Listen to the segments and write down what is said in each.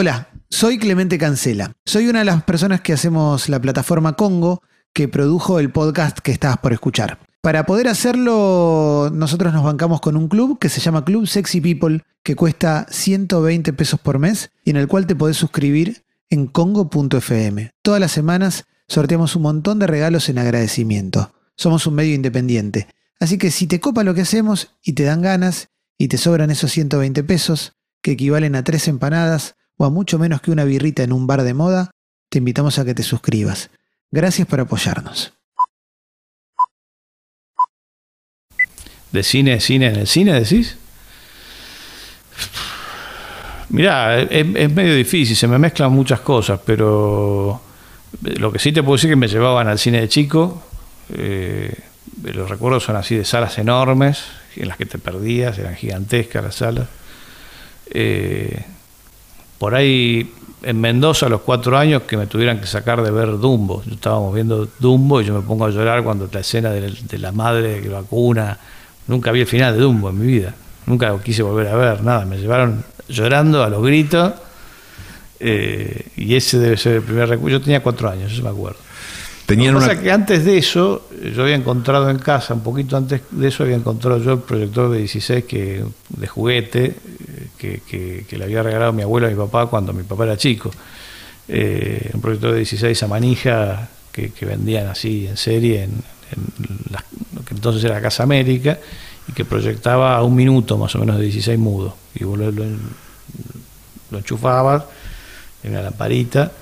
Hola, soy Clemente Cancela. Soy una de las personas que hacemos la plataforma Congo que produjo el podcast que estabas por escuchar. Para poder hacerlo, nosotros nos bancamos con un club que se llama Club Sexy People, que cuesta 120 pesos por mes y en el cual te podés suscribir en congo.fm. Todas las semanas sorteamos un montón de regalos en agradecimiento. Somos un medio independiente. Así que si te copa lo que hacemos y te dan ganas y te sobran esos 120 pesos, que equivalen a tres empanadas o a mucho menos que una birrita en un bar de moda, te invitamos a que te suscribas. Gracias por apoyarnos. ¿De cine, cine en el cine decís? Mirá, es, es medio difícil, se me mezclan muchas cosas, pero lo que sí te puedo decir es que me llevaban al cine de chico. Eh, los recuerdos son así de salas enormes, en las que te perdías, eran gigantescas las salas. Eh, por ahí en Mendoza a los cuatro años que me tuvieran que sacar de ver Dumbo. Yo estábamos viendo Dumbo y yo me pongo a llorar cuando la escena de, la madre que vacuna. Nunca vi el final de Dumbo en mi vida. Nunca quise volver a ver nada. Me llevaron llorando a los gritos. Eh, y ese debe ser el primer recuerdo. Yo tenía cuatro años, eso me acuerdo. Tenían Lo que pasa que antes de eso, yo había encontrado en casa, un poquito antes de eso, había encontrado yo el proyector de 16 que, de juguete que, que, le había regalado mi abuelo a mi papá cuando mi papá era chico. Eh, un proyector de 16 a manija que, vendían así en serie en, lo que entonces era Casa América y que proyectaba a un minuto más o menos de 16 mudos. Y vos lo, lo enchufabas en una lamparita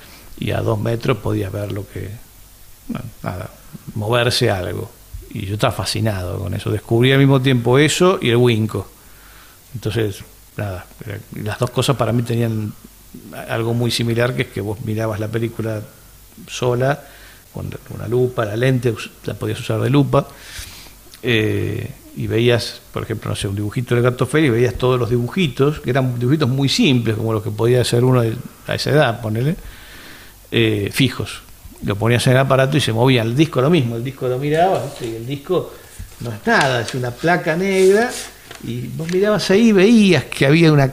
y a dos metros podías ver lo que nada, moverse algo. Y yo estaba fascinado con eso. Descubrí al mismo tiempo eso y el Winco. Entonces, nada, las dos cosas para mí tenían algo muy similar, que es que vos mirabas la película sola, con una lupa, la lente, la podías usar de lupa, eh, y veías, por ejemplo, no sé, un dibujito del gato feliz y veías todos los dibujitos, que eran dibujitos muy simples, como los que podía hacer uno a esa edad, ponele, eh, fijos lo ponías en el aparato y se movía. El disco lo mismo, el disco lo mirabas y el disco no es nada, es una placa negra y vos mirabas ahí y veías que había una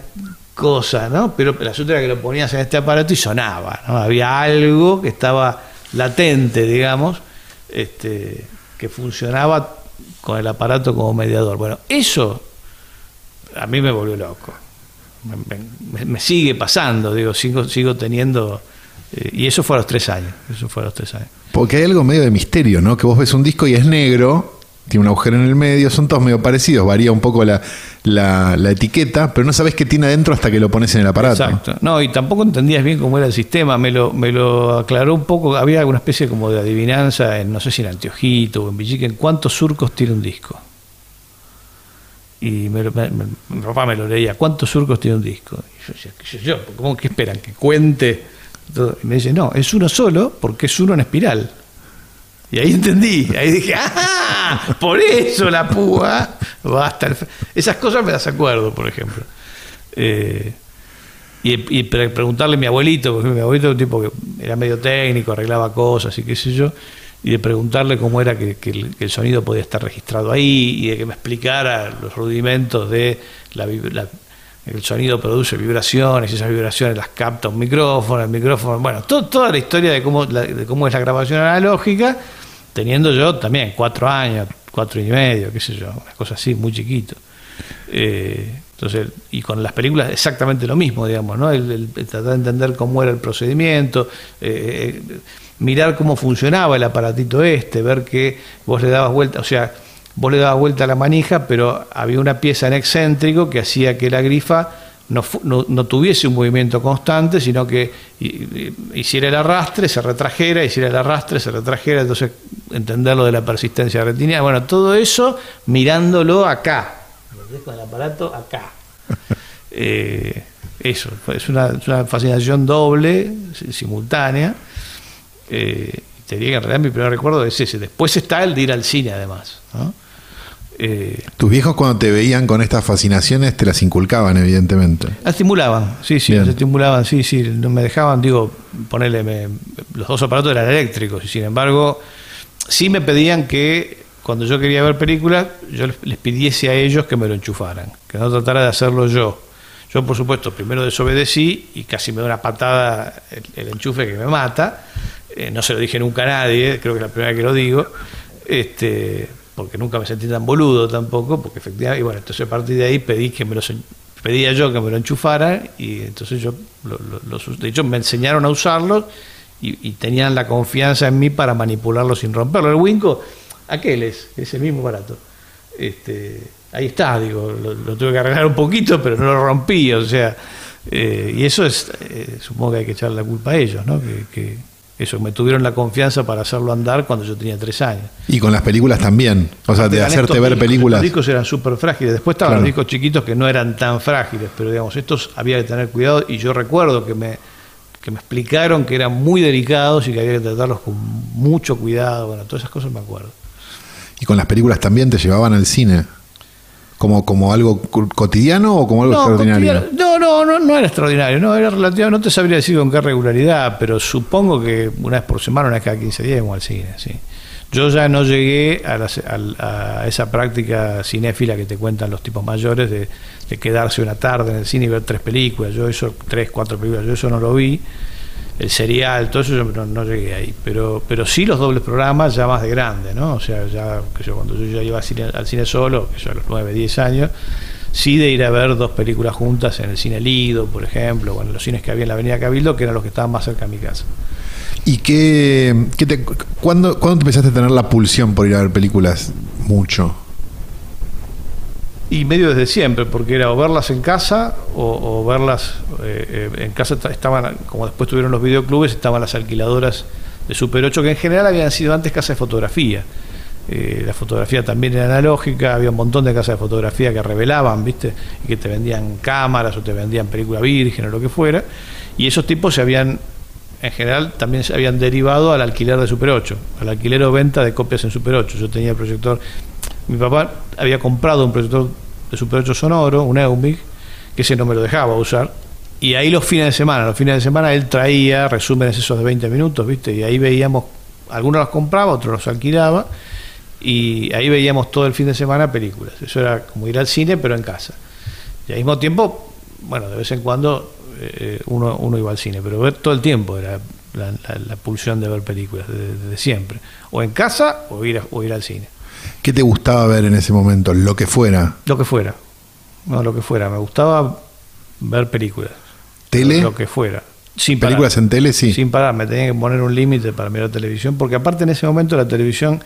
cosa, ¿no? Pero la asunto era que lo ponías en este aparato y sonaba, ¿no? Había algo que estaba latente, digamos, este, que funcionaba con el aparato como mediador. Bueno, eso a mí me volvió loco. Me, sigue pasando, digo, sigo, sigo teniendo eh, y eso fue a los tres años. Eso fue a los tres años. Porque hay algo medio de misterio, ¿no? Que vos ves un disco y es negro, tiene un agujero en el medio, son todos medio parecidos, varía un poco la, etiqueta, pero no sabes qué tiene adentro hasta que lo pones en el aparato. Exacto. No, y tampoco entendías bien cómo era el sistema, me lo, me lo aclaró un poco, había alguna especie como de adivinanza, en, no sé si en Anteojito o en Villique, en cuántos surcos tiene un disco. Y me, mi papá me lo leía, ¿cuántos surcos tiene un disco? Y yo decía, ¿qué yo? ¿Cómo que esperan? ¿Que cuente? Y me dice, no, es uno solo porque es uno en espiral. Y ahí entendí, ahí dije, ¡ah! Por eso la púa va hasta el... Esas cosas me las acuerdo, por ejemplo. Eh, y, preguntarle a mi abuelito, porque mi abuelito era un tipo que era medio técnico, arreglaba cosas y qué sé yo, y de preguntarle cómo era que, el, sonido podía estar registrado ahí y de que me explicara los rudimentos de la el sonido produce vibraciones esas vibraciones las capta un micrófono, el micrófono, bueno, toda la historia de cómo, de cómo es la grabación analógica, teniendo yo también cuatro años, cuatro y medio, qué sé yo, una cosa así, muy chiquito. Eh, entonces, y con las películas exactamente lo mismo, digamos, ¿no? El, tratar de entender cómo era el procedimiento, eh, eh, mirar cómo funcionaba el aparatito este, ver que vos le dabas vuelta, o sea, vos le dabas vuelta a la manija, pero había una pieza en excéntrico que hacía que la grifa no, no, tuviese un movimiento constante, sino que hiciera el arrastre, se retrajera, hiciera el arrastre, se retrajera, entonces entender lo de la persistencia retiniana. Bueno, todo eso mirándolo acá, con el aparato acá. Eh, eso, es una, fascinación doble, simultánea. Eh, te diría que en realidad mi primer recuerdo es ese. Después está el de ir al cine, además. ¿no? Eh, Tus viejos cuando te veían con estas fascinaciones te las inculcaban, evidentemente. Las estimulaban, sí, sí, las estimulaban, sí, sí, no me dejaban, digo, ponerle, los dos aparatos eran eléctricos, y sin embargo, sí me pedían que cuando yo quería ver películas, yo les, pidiese a ellos que me lo enchufaran, que no tratara de hacerlo yo. Yo, por supuesto, primero desobedecí y casi me da una patada el, el enchufe que me mata. Eh, no se lo dije nunca a nadie, creo que es la primera vez que lo digo, este, porque nunca me sentí tan boludo tampoco, porque efectivamente, y bueno, entonces a partir de ahí pedí que me lo pedía yo que me lo enchufara y entonces yo, lo, lo, de hecho me enseñaron a usarlo y, tenían la confianza en mí para manipularlo sin romperlo. El Winco, aquel es, ese mismo barato. Este, ahí está, digo, lo, tuve que arreglar un poquito, pero no lo rompí, o sea, eh, y eso es, eh, supongo que hay que echarle la culpa a ellos, ¿no? Que, que, eso, me tuvieron la confianza para hacerlo andar cuando yo tenía tres años. Y con las películas también, o sea, de hacerte ver discos, películas. Los discos eran súper frágiles, después estaban claro. los discos chiquitos que no eran tan frágiles, pero digamos, estos había que tener cuidado y yo recuerdo que me, que me explicaron que eran muy delicados y que había que tratarlos con mucho cuidado, bueno, todas esas cosas me acuerdo. ¿Y con las películas también te llevaban al cine? ¿Como, como algo cotidiano o como algo no, extraordinario? No, no, no, no era extraordinario, no, era relativo, no te sabría decir con qué regularidad, pero supongo que una vez por semana, una vez cada 15 días, al cine, sí. Yo ya no llegué a, la, a, a, esa práctica cinéfila que te cuentan los tipos mayores de, de, quedarse una tarde en el cine y ver tres películas. Yo eso, tres, cuatro películas, yo eso no lo vi. El serial, todo eso yo no, llegué ahí. Pero, pero sí los dobles programas ya más de grande, ¿no? O sea, ya que yo, cuando yo ya iba al cine, al cine solo, que yo a los 9, 10 años, sí de ir a ver dos películas juntas en el cine Lido, por ejemplo, o en los cines que había en la Avenida Cabildo, que eran los que estaban más cerca de mi casa. ¿Y qué, qué te, ¿cuándo, ¿cuándo te empezaste a tener la pulsión por ir a ver películas mucho? Y medio desde siempre, porque era o verlas en casa o, o verlas eh, en casa estaban, como después tuvieron los videoclubes, estaban las alquiladoras de Super 8, que en general habían sido antes casas de fotografía. Eh, la fotografía también era analógica, había un montón de casas de fotografía que revelaban, ¿viste? Y que te vendían cámaras o te vendían película virgen o lo que fuera. Y esos tipos se habían en general también se habían derivado al alquiler de Super 8, al alquiler o venta de copias en Super 8. Yo tenía el proyector, mi papá había comprado un proyector de Super 8 sonoro, un Eumic, que ese no me lo dejaba usar. Y ahí los fines de semana, los fines de semana él traía resúmenes esos de 20 minutos, ¿viste? Y ahí veíamos, algunos los compraba, otros los alquilaba, y ahí veíamos todo el fin de semana películas. Eso era como ir al cine, pero en casa. Y al mismo tiempo, bueno, de vez en cuando eh, uno, iba al cine, pero ver todo el tiempo era la, pulsión de ver películas, desde de siempre. O en casa o ir, a, o ir al cine. ¿Qué te gustaba ver en ese momento? Lo que fuera. Lo que fuera. No, lo que fuera. Me gustaba ver películas. ¿Tele? Lo que fuera. Sin ¿Películas parar. en tele? Sí. Sin parar. Me tenía que poner un límite para mirar televisión, porque aparte en ese momento la televisión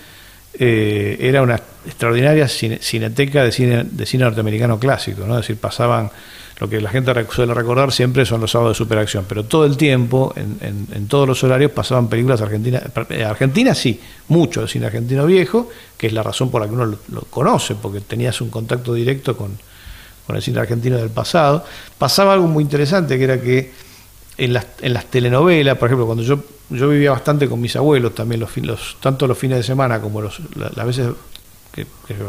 eh, era una extraordinaria cine, cineteca de cine, de cine norteamericano clásico, ¿no? Es decir, pasaban lo que la gente suele recordar siempre son los sábados de superacción, pero todo el tiempo, en, en, en todos los horarios, pasaban películas argentinas. Eh, Argentina sí, mucho de cine argentino viejo, que es la razón por la que uno lo, lo conoce, porque tenías un contacto directo con, con, el cine argentino del pasado. Pasaba algo muy interesante, que era que en las, en las telenovelas, por ejemplo, cuando yo, yo vivía bastante con mis abuelos, también los, los tanto los fines de semana como los, las veces que,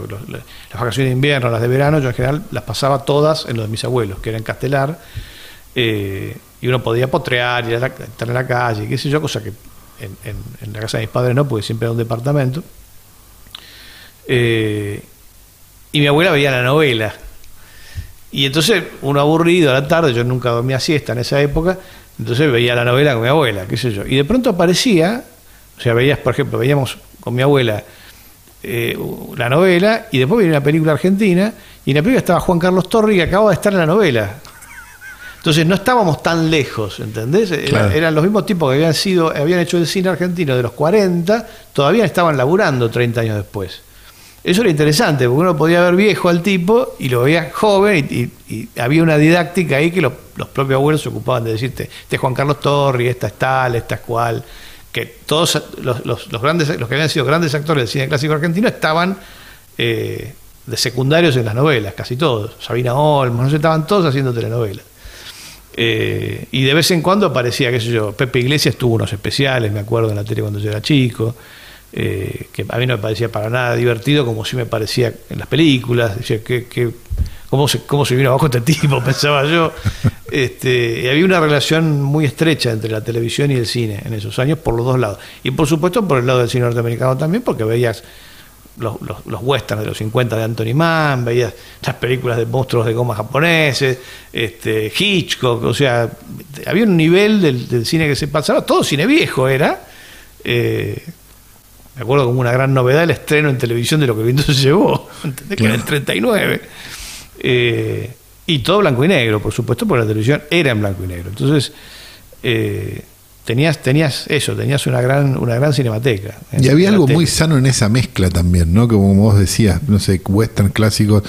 los, las vacaciones de invierno, las de verano, yo en general las pasaba todas en lo de mis abuelos, que era en Castelar, eh, y uno podía potrear, ir estar en la calle, qué sé yo, cosa que en, la casa de mis padres no, porque siempre era un departamento. Eh, y mi abuela veía la novela. Y entonces, uno aburrido a la tarde, yo nunca dormía siesta en esa época, entonces veía la novela con mi abuela, qué sé yo. Y de pronto aparecía, o sea, veías, por ejemplo, veíamos con mi abuela eh, la novela y después viene una película argentina y en la película estaba Juan Carlos Torri que acababa de estar en la novela. Entonces no estábamos tan lejos, ¿entendés? Era, claro. Eran los mismos tipos que habían sido, habían hecho el cine argentino de los 40, todavía estaban laburando 30 años después. Eso era interesante, porque uno podía ver viejo al tipo y lo veía joven y, había una didáctica ahí que lo, los propios abuelos se ocupaban de decirte, este es Juan Carlos Torri, esta es tal, esta es cual que todos los, grandes, los que habían sido grandes actores del cine clásico argentino estaban eh, de secundarios en las novelas, casi todos. Sabina Olmos, no sé, estaban todos haciendo telenovelas. Eh, y de vez en cuando aparecía, qué sé yo, Pepe Iglesias tuvo unos especiales, me acuerdo en la tele cuando yo era chico, eh, que a mí no me parecía para nada divertido, como si me parecía en las películas. Decía, que, que, ¿cómo, se, ¿cómo se vino abajo este tipo? Pensaba yo. Este, y había una relación muy estrecha entre la televisión y el cine en esos años por los dos lados. Y por supuesto por el lado del cine norteamericano también, porque veías los, los, los westerns de los 50 de Anthony Mann, veías las películas de monstruos de goma japoneses, este, Hitchcock, o sea, había un nivel del, del cine que se pasaba, todo cine viejo era. eh, me acuerdo como una gran novedad el estreno en televisión de lo que viento se llevó, ¿entendés? que era el 39. Eh, y todo blanco y negro, por supuesto, porque la televisión era en blanco y negro. Entonces, eh, tenías, tenías eso, tenías una gran, una gran cinemateca. Y había algo tele. muy sano en esa mezcla también, ¿no? Como vos decías, no sé, western clásicos,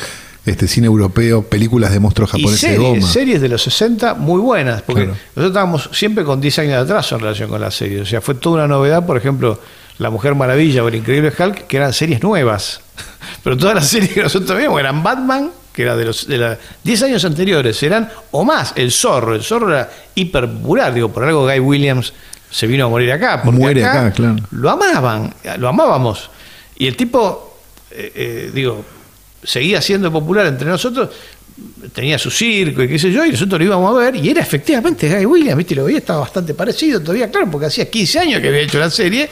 este cine europeo, películas de monstruos japoneses de series, goma. series de los 60 muy buenas, porque Claro. nosotros estábamos siempre con 10 años de atraso en relación con las series. O sea, fue toda una novedad, por ejemplo, La Mujer Maravilla o El Increíble Hulk, que eran series nuevas. Pero todas las series que nosotros veíamos eran Batman, que era de los de la- 10 años anteriores, eran o más, El Zorro. El Zorro era hiper popular, digo, por algo Guy Williams se vino a morir acá. Porque Muere acá, claro. Lo amaban, lo amábamos. Y el tipo, eh, eh, digo, seguía siendo popular entre nosotros, tenía su circo y qué sé yo, y nosotros lo íbamos a ver, y era efectivamente Guy Williams, ¿viste? Lo veía, estaba bastante parecido todavía, claro, porque hacía 15 años que había hecho la serie.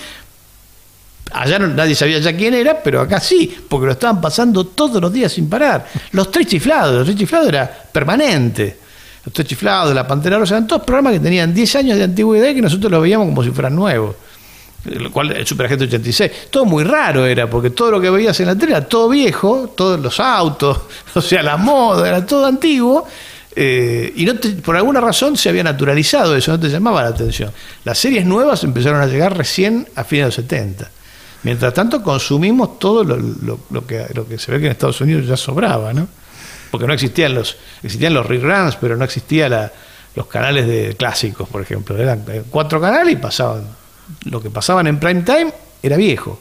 Allá no- nadie sabía ya quién era, pero acá sí, porque lo estaban pasando todos los días sin parar. Los tres chiflados, los tres chiflados era permanente. Los tres chiflados, la Pantera Rosa, eran todos programas que tenían 10 años de antigüedad y que nosotros los veíamos como si fueran nuevos. Lo cual el Superagente 86. Todo muy raro era, porque todo lo que veías en la tele era todo viejo, todos los autos, o sea, la moda, era todo antiguo. eh, y no te- por alguna razón se había naturalizado eso, no te llamaba la atención. Las series nuevas empezaron a llegar recién a fines de los 70. Mientras tanto, consumimos todo lo, lo- que, lo que se ve que en Estados Unidos ya sobraba, ¿no? Porque no existían los, existían los reruns, pero no existían los canales de clásicos, por ejemplo. Eran eh, cuatro canales y pasaban. Lo que pasaban en prime time era viejo.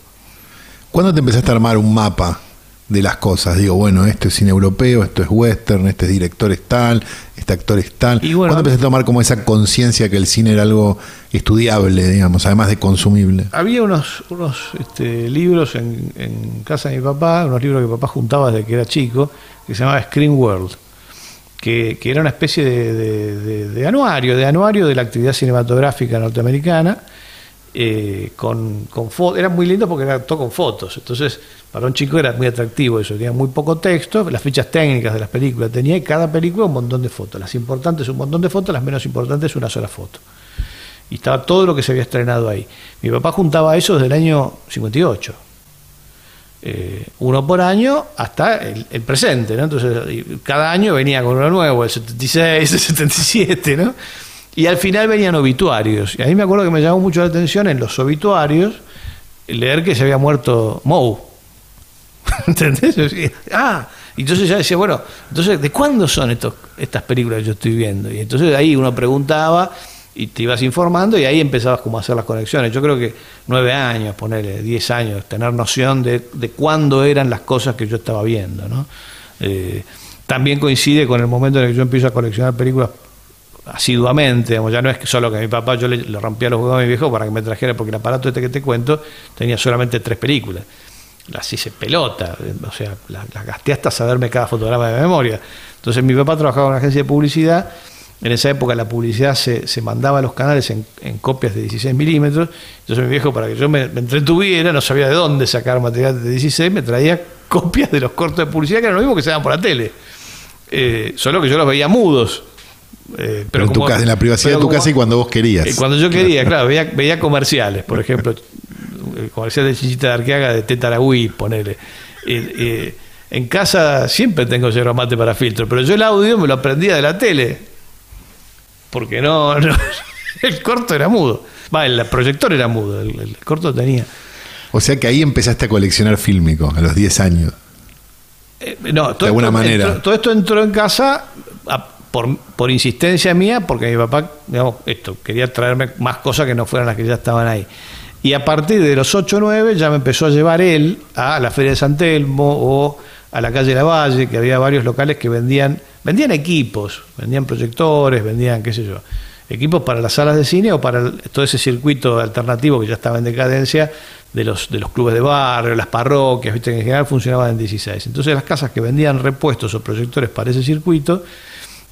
¿Cuándo te empezaste a armar un mapa de las cosas? Digo, bueno, esto es cine europeo, esto es western, este es director es tal, este actor es tal. Y bueno- ¿Cuándo empezaste a tomar como esa conciencia que el cine era algo estudiable, digamos, además de consumible? Había unos, unos este, libros en, en casa de mi papá, unos libros que mi papá juntaba desde que era chico, que se llamaba Screen World, que, que era una especie de, de- de- de anuario, de anuario de la actividad cinematográfica norteamericana, eh, con, con fo- era muy lindo porque era todo con fotos, entonces para un chico era muy atractivo eso, tenía muy poco texto, las fichas técnicas de las películas tenía y cada película un montón de fotos, las importantes un montón de fotos, las menos importantes una sola foto y estaba todo lo que se había estrenado ahí. Mi papá juntaba eso desde el año 58. Eh, uno por año hasta el, el presente, ¿no? Entonces, cada año venía con uno nuevo, el 76, el 77, ¿no? Y al final venían obituarios. Y a mí me acuerdo que me llamó mucho la atención en los obituarios leer que se había muerto Moe. ¿Entendés? Ah, entonces ya decía, bueno, entonces, ¿de cuándo son estos, estas películas que yo estoy viendo? Y entonces ahí uno preguntaba y te ibas informando y ahí empezabas como a hacer las conexiones. Yo creo que nueve años, ponerle diez años, tener noción de, de cuándo eran las cosas que yo estaba viendo, ¿no? Eh, también coincide con el momento en el que yo empiezo a coleccionar películas asiduamente, digamos, ya no es que solo que mi papá yo le, rompía los huevos a mi viejo para que me trajera, porque el aparato este que te cuento tenía solamente tres películas. Las hice pelota, o sea, las, gasté hasta saberme cada fotograma de memoria. Entonces mi papá trabajaba en una agencia de publicidad, en esa época la publicidad se, se mandaba a los canales en, en copias de 16 milímetros, entonces mi viejo para que yo me, me entretuviera, no sabía de dónde sacar material de 16, me traía copias de los cortos de publicidad que eran lo mismo que se daban por la tele. Eh, solo que yo los veía mudos. Eh, Pero, en, tu como- casa, en la privacidad de tu casa y cuando vos querías. eh, Cuando yo quería, claro, veía, veía comerciales, por ejemplo, el comercial de Chichita de Arqueaga de Tetaragüí, ponele. Eh, eh, en casa siempre tengo yerba mate para filtro, pero yo el audio me lo aprendía de la tele. Porque no, no- el corto era mudo. Va, el proyector era mudo, el, el corto tenía. O sea que ahí empezaste a coleccionar fílmico, a los 10 años. Eh, no, todo De alguna esto manera. entró- todo esto entró en casa a- por, insistencia mía, porque mi papá, digamos, esto, quería traerme más cosas que no fueran las que ya estaban ahí. Y a partir de los 8 o 9 ya me empezó a llevar él a la Feria de San Telmo o a la calle La Valle, que había varios locales que vendían, vendían equipos, vendían proyectores, vendían, qué sé yo, equipos para las salas de cine o para todo ese circuito alternativo que ya estaba en decadencia de los, de los clubes de barrio, las parroquias, viste que en general funcionaban en 16. Entonces las casas que vendían repuestos o proyectores para ese circuito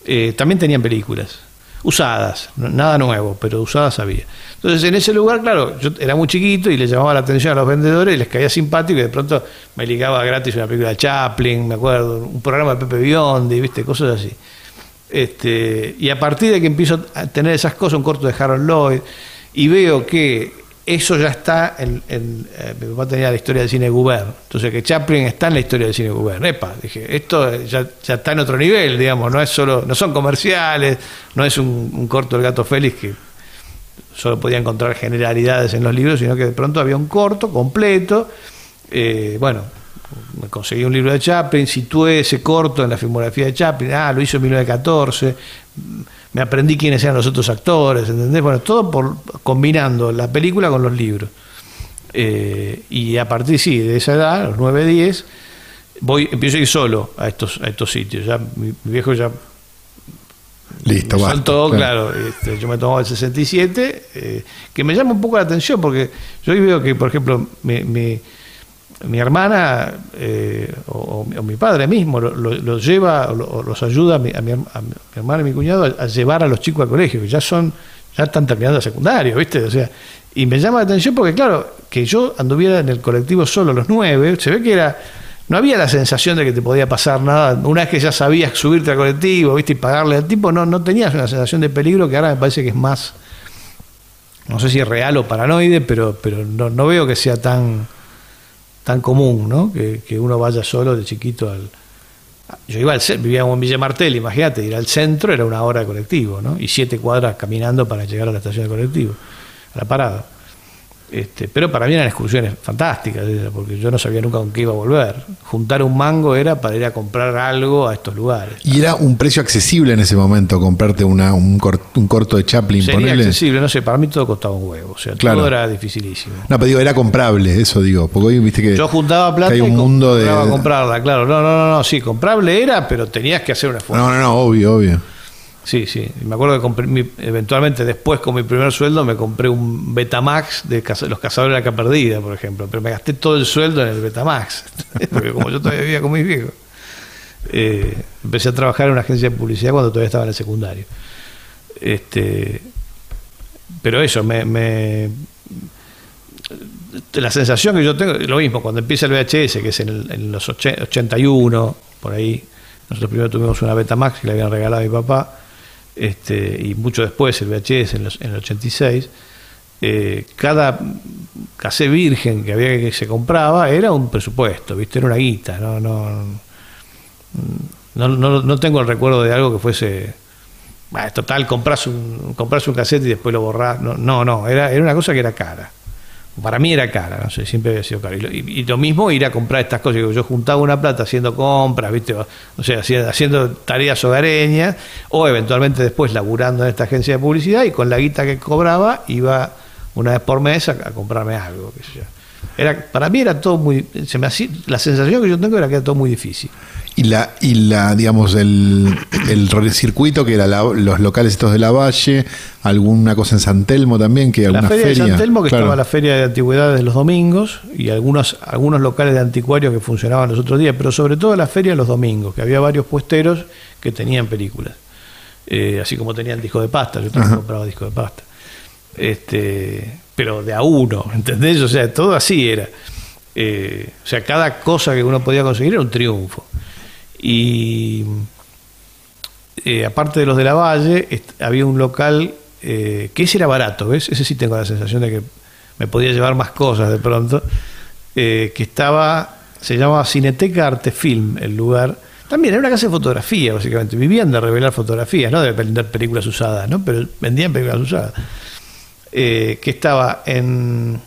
eh, también tenían películas. usadas, nada nuevo, pero usadas había. Entonces en ese lugar, claro, yo era muy chiquito y le llamaba la atención a los vendedores y les caía simpático y de pronto me ligaba gratis una película de Chaplin, me acuerdo, un programa de Pepe Biondi, viste, cosas así. Este, y a partir de que empiezo a tener esas cosas, un corto de Harold Lloyd, y veo que eso ya está en, en, eh, mi papá tenía la historia del cine Gubern, entonces que Chaplin está en la historia del cine Gubern. Epa, dije, esto ya, ya está en otro nivel, digamos, no es solo, no son comerciales, no es un, un corto del gato Félix que solo podía encontrar generalidades en los libros, sino que de pronto había un corto completo. eh, bueno, me conseguí un libro de Chaplin, situé ese corto en la filmografía de Chaplin, ah, lo hizo en 1914, me aprendí quiénes eran los otros actores, ¿entendés? Bueno, todo por combinando la película con los libros. Eh, y a partir, sí, de esa edad, a los 9, 10, voy, empiezo a ir solo a estos, a estos sitios. Ya, mi, mi viejo ya Listo, basta, saltó, claro, este, yo me tomaba el 67, eh, que me llama un poco la atención porque yo ahí veo que, por ejemplo, mi, mi hermana eh, o, mi padre mismo lo- lo- los lleva, o lo- o los ayuda a mi, a mi a mi hermana y mi cuñado a, llevar a los chicos al colegio, que ya son, ya están terminando el secundario, ¿viste? O sea, y me llama la atención porque, claro, que yo anduviera en el colectivo solo a los nueve, se ve que era. No había la sensación de que te podía pasar nada. Una vez que ya sabías subirte al colectivo, ¿viste? Y pagarle al tipo, no, no tenías una sensación de peligro que ahora me parece que es más. No sé si real o paranoide, pero, pero no, no veo que sea tan, tan común, ¿no? Que, que uno vaya solo de chiquito al. Yo iba al centro, vivía en Villa Martel, imagínate, ir al centro era una hora de colectivo, ¿no? Y siete cuadras caminando para llegar a la estación de colectivo, a la parada. Este, pero para mí eran excursiones fantásticas, porque yo no sabía nunca con qué iba a volver. Juntar un mango era para ir a comprar algo a estos lugares. Y era un precio accesible en ese momento comprarte una, un, cor- un corto de Chaplin, Sería ponele. accesible, no sé, para mí todo costaba un huevo, o sea, Claro. todo era dificilísimo. No, pero digo, era comprable, eso digo. Porque hoy viste que. Yo juntaba plata hay y un com- mundo de. comprarla, claro. No, no, no, no, sí, comprable era, pero tenías que hacer un esfuerzo. No, no, no, obvio, obvio. Sí, sí. Me acuerdo que compré mi- eventualmente después con mi primer sueldo me compré un Betamax de Los Cazadores de la Perdida, por ejemplo. Pero me gasté todo el sueldo en el Betamax. Porque como yo todavía vivía con mis viejos. Eh, empecé a trabajar en una agencia de publicidad cuando todavía estaba en el secundario. Este, pero eso, me, me- la sensación que yo tengo, lo mismo, cuando empieza el VHS, que es en, el- en los oche- 81, por ahí, nosotros primero tuvimos una Betamax que le habían regalado a mi papá, este, y mucho después el VHS en, los- en el 86, eh, cada cassette virgen que había que se compraba era un presupuesto, ¿viste? Era una guita, no, no, no, no, no tengo el recuerdo de algo que fuese total, compras un, compras un cassette y después lo borrás. No, no, no, era, era una cosa que era cara. Para mí era cara, siempre había sido cara. Y lo, mismo ir a comprar estas cosas. Yo juntaba una plata haciendo compras. O sea, haciendo, tareas hogareñas o eventualmente después laburando en esta agencia de publicidad y con la guita que cobraba iba una vez por mes a, a comprarme algo. qué sé yo. Era, para mí era todo muy. Se me hacía, la sensación que yo tengo era que era todo muy difícil. Y la, y la digamos, el, el circuito que era la- los locales estos de la Valle, alguna cosa en San Telmo también, que La alguna feria, de San Telmo, que Claro. estaba la feria de antigüedades los domingos, y algunos, algunos locales de anticuarios que funcionaban los otros días, pero sobre todo la feria los domingos, que había varios puesteros que tenían películas. Eh, así como tenían disco de pasta, yo también Ajá. compraba disco de pasta. Este, pero de a uno, ¿entendés? O sea, todo así era. Eh, o sea, cada cosa que uno podía conseguir era un triunfo. Y eh, aparte de los de la Valle, había un local eh, que ese era barato, ¿ves? Ese sí tengo la sensación de que me podía llevar más cosas de pronto, eh, que estaba, se llamaba Cineteca Artefilm, el lugar. También era una casa de fotografía, básicamente. Vivían de revelar fotografías, no de vender películas usadas, ¿no? Pero vendían películas usadas. Que estaba en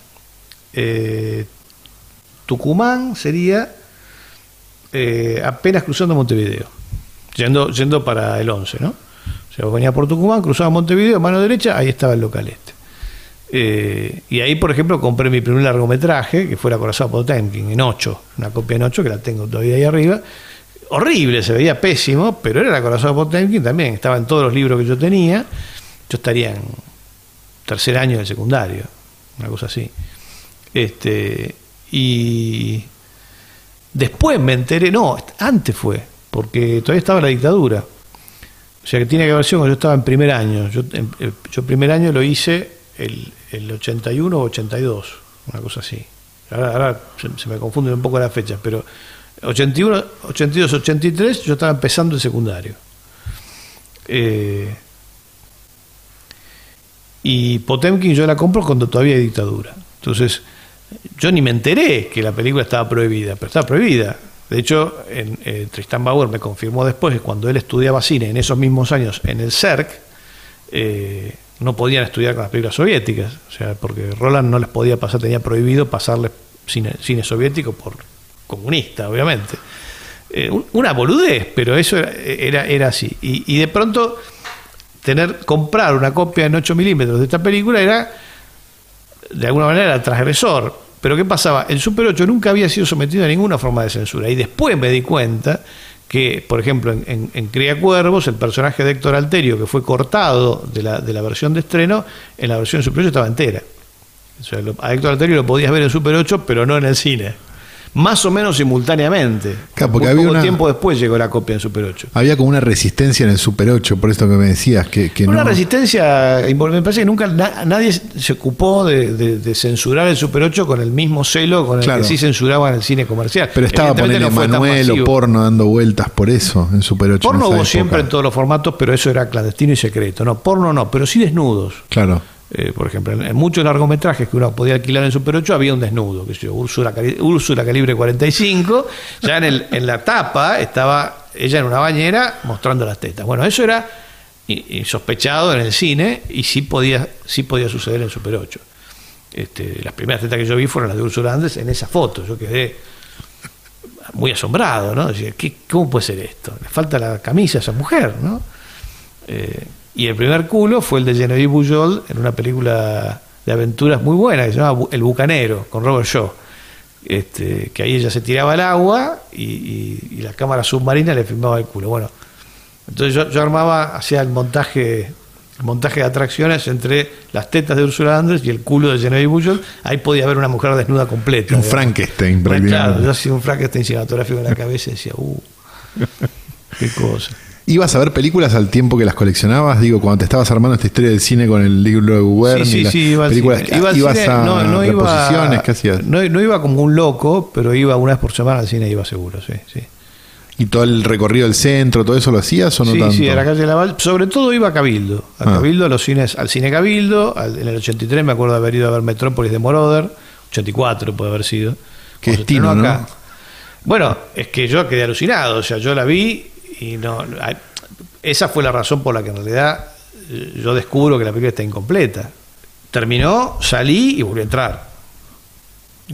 Tucumán, sería eh, apenas cruzando Montevideo, yendo, yendo para el 11, ¿no? O sea, vos venías por Tucumán, cruzaba Montevideo, mano derecha, ahí estaba el local este. Eh, y ahí, por ejemplo, compré mi primer largometraje, que fue La Corazón Potemkin, en 8, una copia en 8, que la tengo todavía ahí arriba. Horrible, se veía pésimo, pero era La Corazón Potemkin también, estaba en todos los libros que yo tenía. Yo estaría en tercer año del secundario, una cosa así. Este, y después me enteré, no, antes fue, porque todavía estaba la dictadura. sea que tiene que haber sido cuando yo estaba en primer año. Yo, eh, primer año lo hice el, el 81 o 82, una cosa así. Ahora, se me confunden un poco las fechas, pero 81, 82, 83 yo estaba empezando el secundario. Eh, y Potemkin yo la compro cuando todavía hay dictadura. Entonces, yo ni me enteré que la película estaba prohibida, pero estaba prohibida. De hecho, en, eh, Tristan Bauer me confirmó después que cuando él estudiaba cine en esos mismos años en el CERC, eh, no podían estudiar con las películas soviéticas. O sea, porque Roland no les podía pasar, tenía prohibido pasarles cine, cine soviético por comunista, obviamente. Eh, un- una boludez, pero eso era, era, era así. Y, y de pronto, tener comprar una copia en 8 milímetros de esta película era de alguna manera transgresor. Pero ¿qué pasaba? El Super 8 nunca había sido sometido a ninguna forma de censura. Y después me di cuenta que, por ejemplo, en, en, Cría Cuervos, el personaje de Héctor Alterio, que fue cortado de la, de la versión de estreno, en la versión Super 8 estaba entera. O sea, lo- a Héctor Alterio lo podías ver en Super 8, pero no en el cine. Más o menos simultáneamente. Claro, porque Muy había poco una- tiempo después llegó la copia en Super 8. Había como una resistencia en el Super 8, por esto que me decías, que, que Una no- resistencia, me parece que nunca na- nadie se ocupó de, de- de censurar el Super 8 con el mismo celo con el Claro. que sí censuraban el cine comercial. Pero estaba no tan Manuel o porno dando vueltas por eso en Super 8. Porno en hubo época. siempre en todos los formatos, pero eso era clandestino y secreto. No, porno no, pero sí desnudos. Claro. Eh, por ejemplo, en, muchos largometrajes que uno podía alquilar en Super 8 había un desnudo, que yo, Úrsula, Úrsula calibre 45, ya en, la tapa estaba ella en una bañera mostrando las tetas. Bueno, eso era i- insospechado en el cine y sí podía, sí podía suceder en Super 8. Este, las primeras tetas que yo vi fueron las de Úrsula Andes en esa foto. Yo quedé muy asombrado, ¿no? Decía, ¿qué, ¿Cómo puede ser esto? Le falta la camisa a esa mujer, ¿no? Eh, y el primer culo fue el de Genevieve Bujold en una película de aventuras muy buena que se llama El Bucanero, con Robert Shaw. Este, que ahí ella se tiraba al agua y, y- y la cámara submarina le filmaba el culo. Bueno, entonces yo, yo armaba, hacía el montaje, el montaje de atracciones entre las tetas de Ursula Andrés y el culo de Genevieve Bujold. Ahí podía haber una mujer desnuda completa. Un. Frankenstein, Claro, prácticamente. yo hacía un Frankenstein cinematográfico en la cabeza y decía, uh, qué cosa. ¿Ibas a ver películas al tiempo que las coleccionabas? Digo, cuando te estabas armando esta historia del cine con el libro de Guerni, Sí, sí, las sí, iba al películas, cine. Iba ibas cine, a no, no iba, ¿qué hacías? no, no iba como un loco, pero iba una vez por semana al cine, iba seguro, sí, sí. ¿Y todo el recorrido del centro, todo eso lo hacías o no sí, tanto? sí, a la calle Laval. Sobre todo iba a Cabildo. A Ah. Cabildo, a los cines, al cine Cabildo. al- en el 83 me acuerdo de haber ido a ver Metrópolis de Moroder. 84 puede haber sido. Qué destino, ¿no? Bueno, es que yo quedé alucinado. O sea, yo la vi y no. Esa fue la razón por la que en realidad eh, yo descubro que la película está incompleta. Terminó, salí y volví a entrar.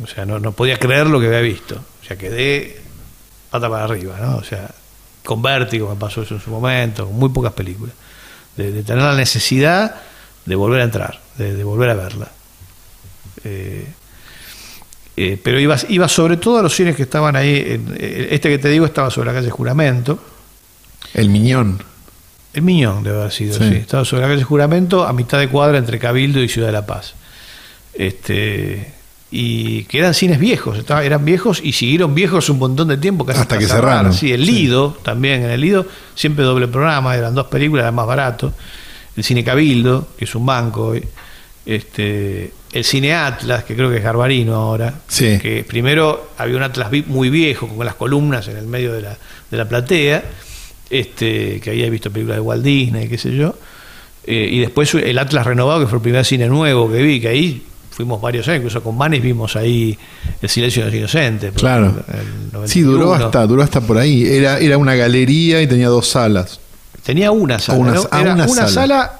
O sea, no, podía creer lo que había visto. O sea, quedé pata para arriba, ¿no? O sea, con Vértigo me pasó eso en su momento, con muy pocas películas. De, tener la necesidad de volver a entrar, de, de volver a verla. Eh, eh, pero iba, iba sobre todo a los cines que estaban ahí. en- eh, este que te digo estaba sobre la calle Juramento. El Miñón. El Miñón debe haber sido, Sí. sí. Estaba sobre la calle Juramento, a mitad de cuadra entre Cabildo y Ciudad de la Paz. Este, y que eran cines viejos, estaba- eran viejos y siguieron viejos un montón de tiempo, casi Hasta que cerrar. cerraron. Sí, el Sí. Lido también, en el Lido siempre doble programa, eran dos películas, era más barato. El cine Cabildo, que es un banco hoy. Este, el cine Atlas, que creo que es Garbarino ahora. Sí. Que primero había un Atlas muy viejo, con las columnas en el medio de la, de la platea, este, que había visto películas de Walt Disney, qué sé yo. Eh, y después el Atlas renovado, que fue el primer cine nuevo que vi, que ahí fuimos varios años, incluso con Manis vimos ahí El silencio de los inocentes. Claro. el Sí, duró 91. hasta, duró hasta por ahí. Era, era una galería y tenía dos salas. Tenía una sala. Una- ¿no? ah, Era una una, sala. sala.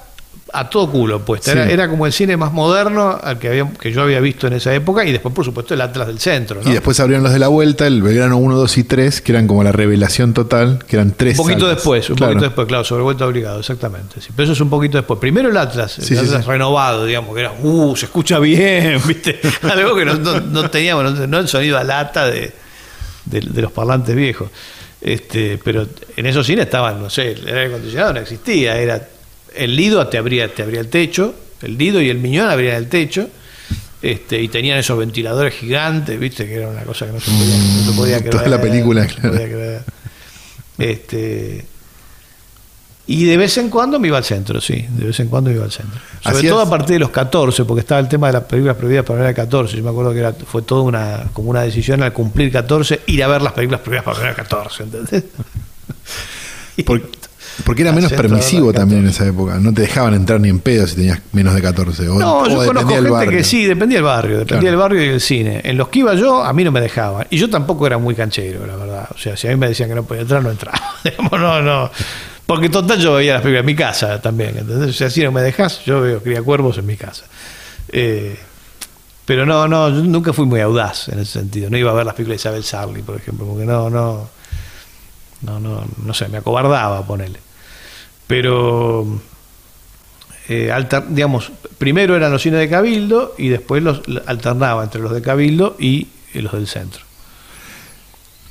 A todo culo puesta. Era, Sí. era como el cine más moderno al que, había, que yo había visto en esa época y después, por supuesto, el Atlas del Centro. ¿no? Y después abrieron los de la vuelta, el Belgrano 1, 2 y 3, que eran como la revelación total, que eran tres Un poquito salas. después, un Claro. poquito después, claro, sobre vuelta obligado, exactamente. Sí, pero eso es un poquito después. Primero el Atlas, el Sí, Atlas renovado, digamos, que era, uh, se escucha bien, ¿viste? Algo que no, no- no teníamos, no, no el sonido a lata de, de- de los parlantes viejos. Este, pero en esos cines estaban, no sé, el aire acondicionado no existía, era el Lido te abría, te abría el techo, el Lido y el Miñón abrían el techo. Este, y tenían esos ventiladores gigantes, viste, que era una cosa que no se podía, no se podía Mm, Toda creer. la película, no claro. podía creer. Este, Y de vez en cuando me iba al centro, sí, de vez en cuando me iba al centro. Sobre todo a partir de los 14, porque estaba el tema de las películas prohibidas para ver a 14. Yo me acuerdo que era, fue toda una, como una decisión al cumplir 14, ir a ver las películas prohibidas para ver a 14, ¿entendés? Y- Por- porque era menos permisivo también en esa época. No te dejaban entrar ni en pedo si tenías menos de 14. O, No, o yo conozco gente barrio. que sí, dependía del barrio, dependía Claro. del barrio y del cine. En los que iba yo, a mí no me dejaban. Y yo tampoco era muy canchero, la verdad. O sea, si a mí me decían que no podía entrar, no entraba. Digamos, no, no. Porque total yo veía las películas en mi casa también. ¿entendés? O sea, si no me dejas, yo veo Cría Cuervos en mi casa. Eh, pero no, no, yo nunca fui muy audaz en ese sentido. No iba a ver las películas de Isabel Sarli, por ejemplo, porque no, no, no, no, no sé, me acobardaba ponerle. Pero eh, digamos, primero eran los cines de Cabildo y después los alternaba entre los de Cabildo y eh, los del centro.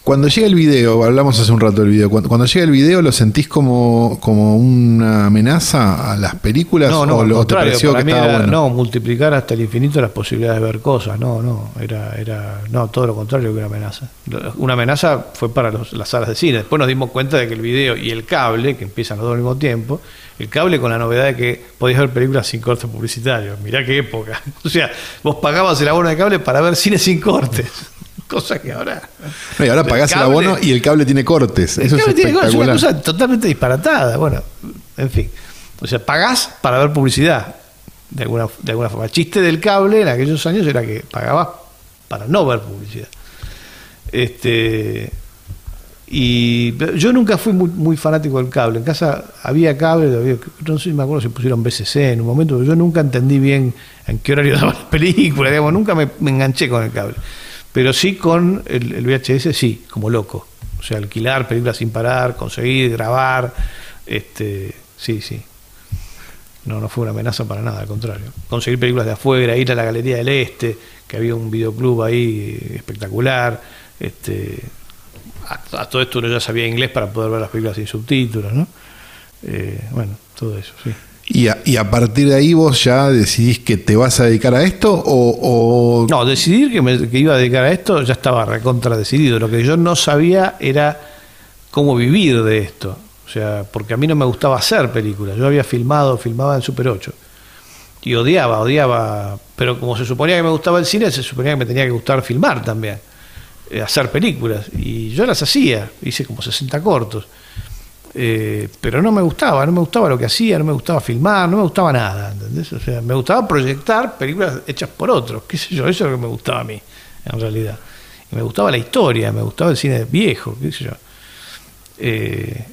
Cuando llega el video, hablamos hace un rato del video, cuando, cuando llega el video, ¿lo sentís como, como una amenaza a las películas? No, no, ¿O lo- te pareció que estaba era, bueno? no, multiplicar hasta el infinito las posibilidades de ver cosas, no, no, era, era, no, todo lo contrario que una amenaza. Una amenaza fue para los- las salas de cine, después nos dimos cuenta de que el video y el cable, que empiezan los dos al mismo tiempo, el cable con la novedad de que podías ver películas sin cortes publicitarios, mirá qué época, o sea, vos pagabas el abono de cable para ver cine sin cortes, cosa que ahora... No, y ahora pagás el, cable- abono y el cable tiene cortes. El Eso es cable tiene cosas, es una cosa totalmente disparatada. Bueno, en fin. O sea, pagás para ver publicidad. De alguna, de alguna forma. El chiste del cable en aquellos años era que pagabas para no ver publicidad. Este. Y yo nunca fui muy, muy fanático del cable. En casa había cable, había- no sé si me acuerdo si pusieron BCC en un momento, pero yo nunca entendí bien en qué horario daban las películas, digamos, nunca me, me enganché con el cable. Pero sí con el, VHS, sí, como loco. O sea, alquilar películas sin parar, conseguir, grabar, este, sí, sí. No, no fue una amenaza para nada, al contrario. Conseguir películas de afuera, ir a la Galería del Este, que había un videoclub ahí eh, espectacular. Este, a, a todo esto uno ya sabía inglés para poder ver las películas sin subtítulos, ¿no? Eh, bueno, todo eso, sí. Y a, y a partir de ahí vos ya decidís que te vas a dedicar a esto o... No, decidir que, me, iba a dedicar a esto ya estaba recontra decidido. Lo que yo no sabía era cómo vivir de esto. O sea, porque a mí no me gustaba hacer películas. Yo había filmado, filmaba en Super 8. Y odiaba, odiaba. Pero como se suponía que me gustaba el cine, se suponía que me tenía que gustar filmar también. eh, hacer películas. Y yo las hacía. Hice como 60 cortos. Eh, pero no me gustaba, no me gustaba lo que hacía, no me gustaba filmar, no me gustaba nada, ¿entendés? O sea, me gustaba proyectar películas hechas por otros, qué sé yo, eso es lo que me gustaba a mí, en realidad. Y me gustaba la historia, me gustaba el cine viejo, qué sé yo. Eh,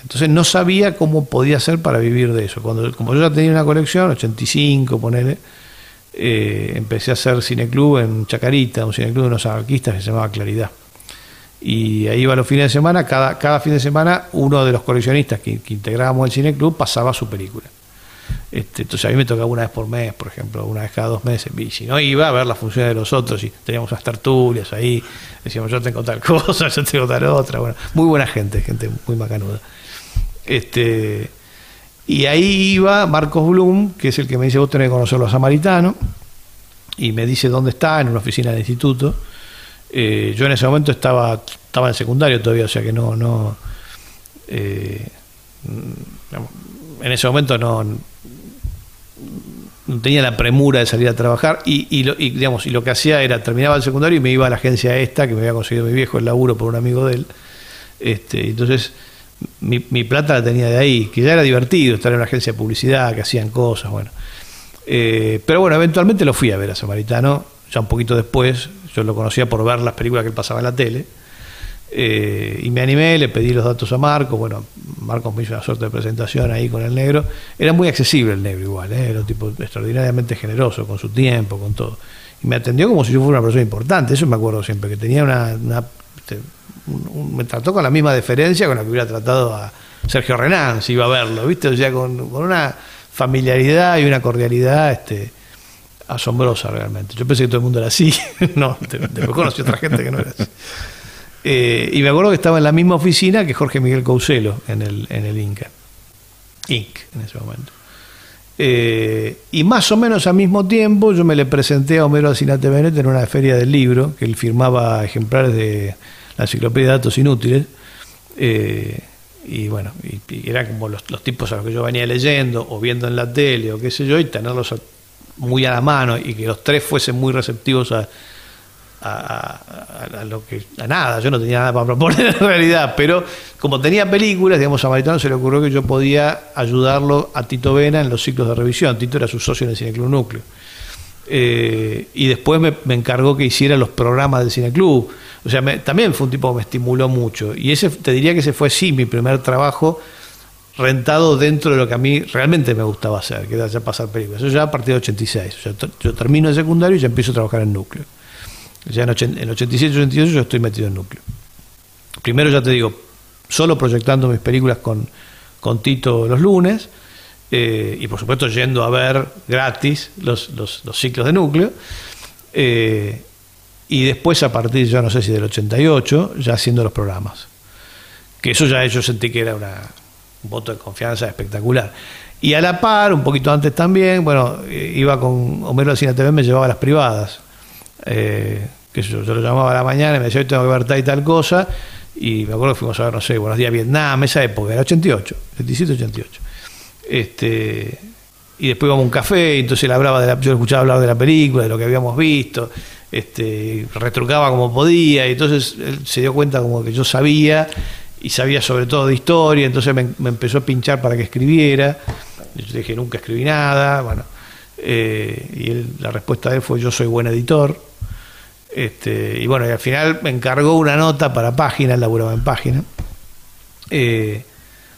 entonces no sabía cómo podía hacer para vivir de eso. Cuando, como yo ya tenía una colección, 85, ponele, eh, empecé a hacer cineclub en Chacarita, un cineclub de unos anarquistas que se llamaba Claridad. Y ahí iba los fines de semana, cada, cada fin de semana uno de los coleccionistas que, que integrábamos el cineclub pasaba su película. Este, entonces a mí me tocaba una vez por mes, por ejemplo, una vez cada dos meses. Y si no iba a ver las funciones de los otros y teníamos unas tertulias ahí, decíamos yo tengo tal cosa, yo tengo tal otra. Bueno, muy buena gente, gente muy macanuda. Este, y ahí iba Marcos Blum, que es el que me dice vos tenés que conocerlo a Samaritano, y me dice dónde está, en una oficina del instituto. Eh, yo en ese momento estaba, estaba en secundario todavía, o sea que no, no eh, digamos, en ese momento no, no tenía la premura de salir a trabajar y, y, lo, digamos, y lo que hacía era terminaba el secundario y me iba a la agencia esta que me había conseguido mi viejo el laburo por un amigo de él. Este, entonces mi, mi plata la tenía de ahí, que ya era divertido estar en una agencia de publicidad, que hacían cosas, bueno. Eh, pero bueno, eventualmente lo fui a ver a Samaritano, ya un poquito después, yo lo conocía por ver las películas que él pasaba en la tele. Eh, y me animé, le pedí los datos a Marcos, bueno, Marcos me hizo una suerte de presentación ahí con el negro. Era muy accesible el negro igual, ¿eh? era un tipo extraordinariamente generoso con su tiempo, con todo. Y me atendió como si yo fuera una persona importante, eso me acuerdo siempre, que tenía una... una este, me trató con la misma deferencia con la que hubiera tratado a Sergio Renán, si iba a verlo, ¿viste? O sea, con, con una familiaridad y una cordialidad este, asombrosa realmente. Yo pensé que todo el mundo era así, no, después conocí otra gente que no era así. Eh, y me acuerdo que estaba en la misma oficina que Jorge Miguel Couselo en el, en el Inca. Inc. en ese momento. Eh, y más o menos al mismo tiempo yo me le presenté a Homero Alcinate Benet en una feria del libro, que él firmaba ejemplares de la enciclopedia de datos inútiles. Eh, y bueno, y eran como los, los tipos a los que yo venía leyendo o viendo en la tele o qué sé yo, y tenerlos a- muy a la mano y que los tres fuesen muy receptivos a, a, lo que a nada, yo no tenía nada para proponer en realidad, pero como tenía películas, digamos, a Maritano se le ocurrió que yo podía ayudarlo a Tito Vena en los ciclos de revisión. Tito era su socio en el Cineclub Núcleo. Eh, y después me, me encargó que hiciera los programas del Cineclub. O sea, me- también fue un tipo que me estimuló mucho. Y ese, te diría que ese fue sí mi primer trabajo rentado dentro de lo que a mí realmente me gustaba hacer, que era ya pasar películas. Eso ya a partir de 86. O sea, t- yo termino el secundario y ya empiezo a trabajar en núcleo. Ya en, ochen- en 87, 88 yo estoy metido en núcleo. Primero ya te digo, solo proyectando mis películas con, con Tito los lunes, eh, y por supuesto yendo a ver gratis los, los- los ciclos de núcleo. eh, y después a partir, ya no sé si del 88, ya haciendo los programas. Que eso ya yo sentí que era una, un voto de confianza espectacular. Y a la par, un poquito antes también, bueno, eh, iba con Homero Cine TV, me llevaba a las privadas. Eh, que yo, yo lo llamaba a la mañana y me decía, hoy tengo que ver tal y tal cosa. Y me acuerdo que fuimos a ver, no sé, Buenos Días Vietnam, esa época, era 88, 77, 88. Este, y después íbamos a un café, entonces él hablaba de la, yo escuchaba hablar de la película, de lo que habíamos visto, este, retrucaba como podía, y entonces él se dio cuenta como que yo sabía, y sabía sobre todo de historia, entonces me, empezó a pinchar para que escribiera. Yo dije, nunca escribí nada, bueno, eh, y él, la respuesta de él fue, yo soy buen editor. Este, y bueno, y al final me encargó una nota para página, laburaba en página, eh,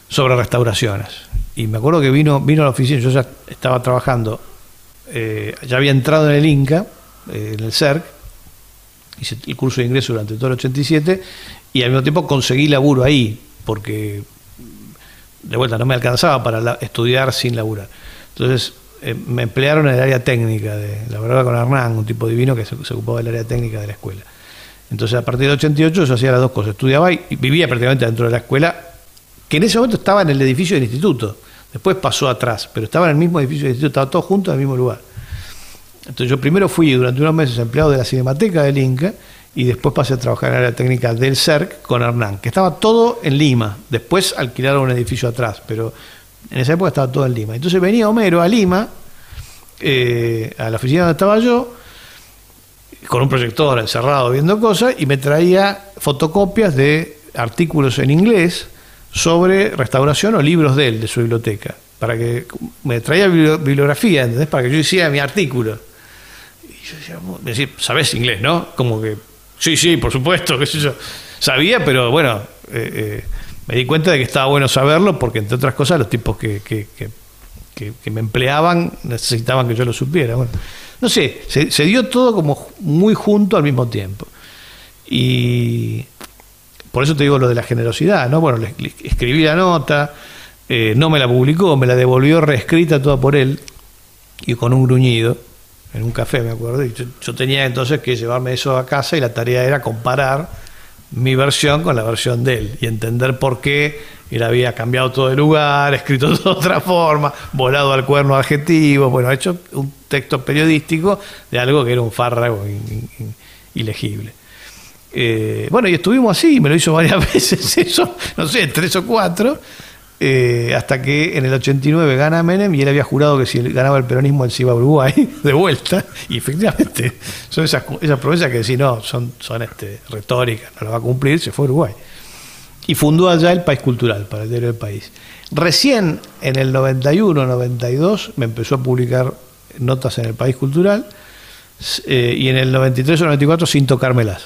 sobre restauraciones. Y me acuerdo que vino, vino a la oficina, yo ya estaba trabajando, eh, ya había entrado en el Inca, en el CERC, hice el curso de ingreso durante todo el 87 y al mismo tiempo conseguí laburo ahí, porque de vuelta no me alcanzaba para estudiar sin laburar. Entonces eh, me emplearon en el área técnica, de, la verdad con Hernán, un tipo divino que se, ocupaba del área técnica de la escuela. Entonces a partir del 88 yo hacía las dos cosas, estudiaba y vivía prácticamente dentro de la escuela, que en ese momento estaba en el edificio del instituto, después pasó atrás, pero estaba en el mismo edificio del instituto, estaba todo junto en el mismo lugar. Entonces yo primero fui durante unos meses empleado de la Cinemateca del Inca y después pasé a trabajar en el área técnica del CERC con Hernán, que estaba todo en Lima. Después alquilaron un edificio atrás, pero en esa época estaba todo en Lima. Entonces venía Homero a Lima, eh, a la oficina donde estaba yo, con un proyector encerrado viendo cosas y me traía fotocopias de artículos en inglés sobre restauración o libros de él, de su biblioteca, para que me traía bibli- bibliografía, ¿entendés? Para que yo hiciera mi artículo. Y yo decía, decir, ¿sabés inglés, no? Como que, sí, sí, por supuesto, qué sé yo. Sabía, pero bueno, eh, eh, me di cuenta de que estaba bueno saberlo porque, entre otras cosas, los tipos que, que- que- me empleaban necesitaban que yo lo supiera. Bueno, no sé, se, dio todo como muy junto al mismo tiempo. Y por eso te digo lo de la generosidad, ¿no? Bueno, le escribí la nota, eh, no me la publicó, me la devolvió reescrita toda por él y con un gruñido en un café, me acuerdo. Y yo, tenía entonces que llevarme eso a casa y la tarea era comparar mi versión con la versión de él y entender por qué él había cambiado todo de lugar, escrito de otra forma, volado al cuerno adjetivo, bueno, hecho un texto periodístico de algo que era un fárrago ilegible. Eh, bueno, y estuvimos así, me lo hizo varias veces eso, no sé, tres o cuatro, eh, hasta que en el 89 gana Menem y él había jurado que si ganaba el peronismo él se iba a Uruguay de vuelta, y efectivamente son esas, esas promesas que si no, son, son este, retóricas, no las va a cumplir, se fue a Uruguay. Y fundó allá el País Cultural, para el diario del país. Recién en el 91, 92 me empezó a publicar notas en el País Cultural eh, y en el 93 o 94 sin tocármelas.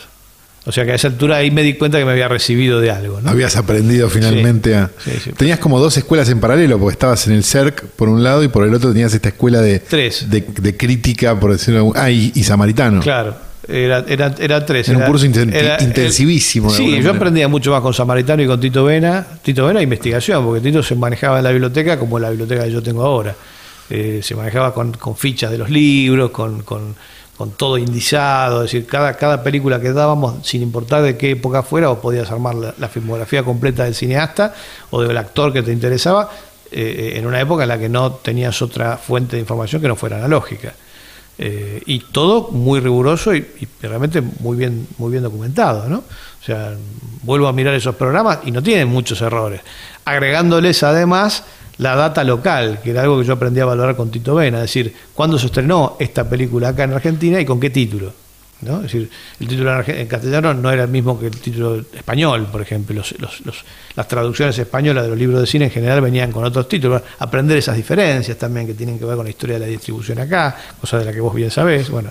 O sea que a esa altura ahí me di cuenta que me había recibido de algo. ¿no? Habías aprendido finalmente a. sí, sí. Tenías como dos escuelas en paralelo, porque estabas en el CERC por un lado y por el otro tenías esta escuela de, Tres. de, de crítica, por decirlo algún- Ah, y, y samaritano. Claro, era, era, era tres. Era un curso inten- era- intensivísimo, Sí, yo aprendía mucho más con Samaritano y con Tito Vena. Tito Vena, investigación, porque Tito se manejaba en la biblioteca como la biblioteca que yo tengo ahora. Eh, se manejaba con, con fichas de los libros, con, con, con todo indizado, es decir, cada, cada película que dábamos, sin importar de qué época fuera, o podías armar la, la filmografía completa del cineasta o del actor que te interesaba, eh, en una época en la que no tenías otra fuente de información que no fuera analógica. Eh, y todo muy riguroso y, y realmente muy bien, muy bien documentado, ¿no? O sea, vuelvo a mirar esos programas y no tienen muchos errores. Agregándoles además la data local, que era algo que yo aprendí a valorar con Tito Vena, es decir, cuándo se estrenó esta película acá en Argentina y con qué título. ¿no? Es decir, el título en castellano no era el mismo que el título español, por ejemplo. Los- los- los- las traducciones españolas de los libros de cine en general venían con otros títulos. Aprender esas diferencias también que tienen que ver con la historia de la distribución acá, cosa de la que vos bien sabés. Bueno,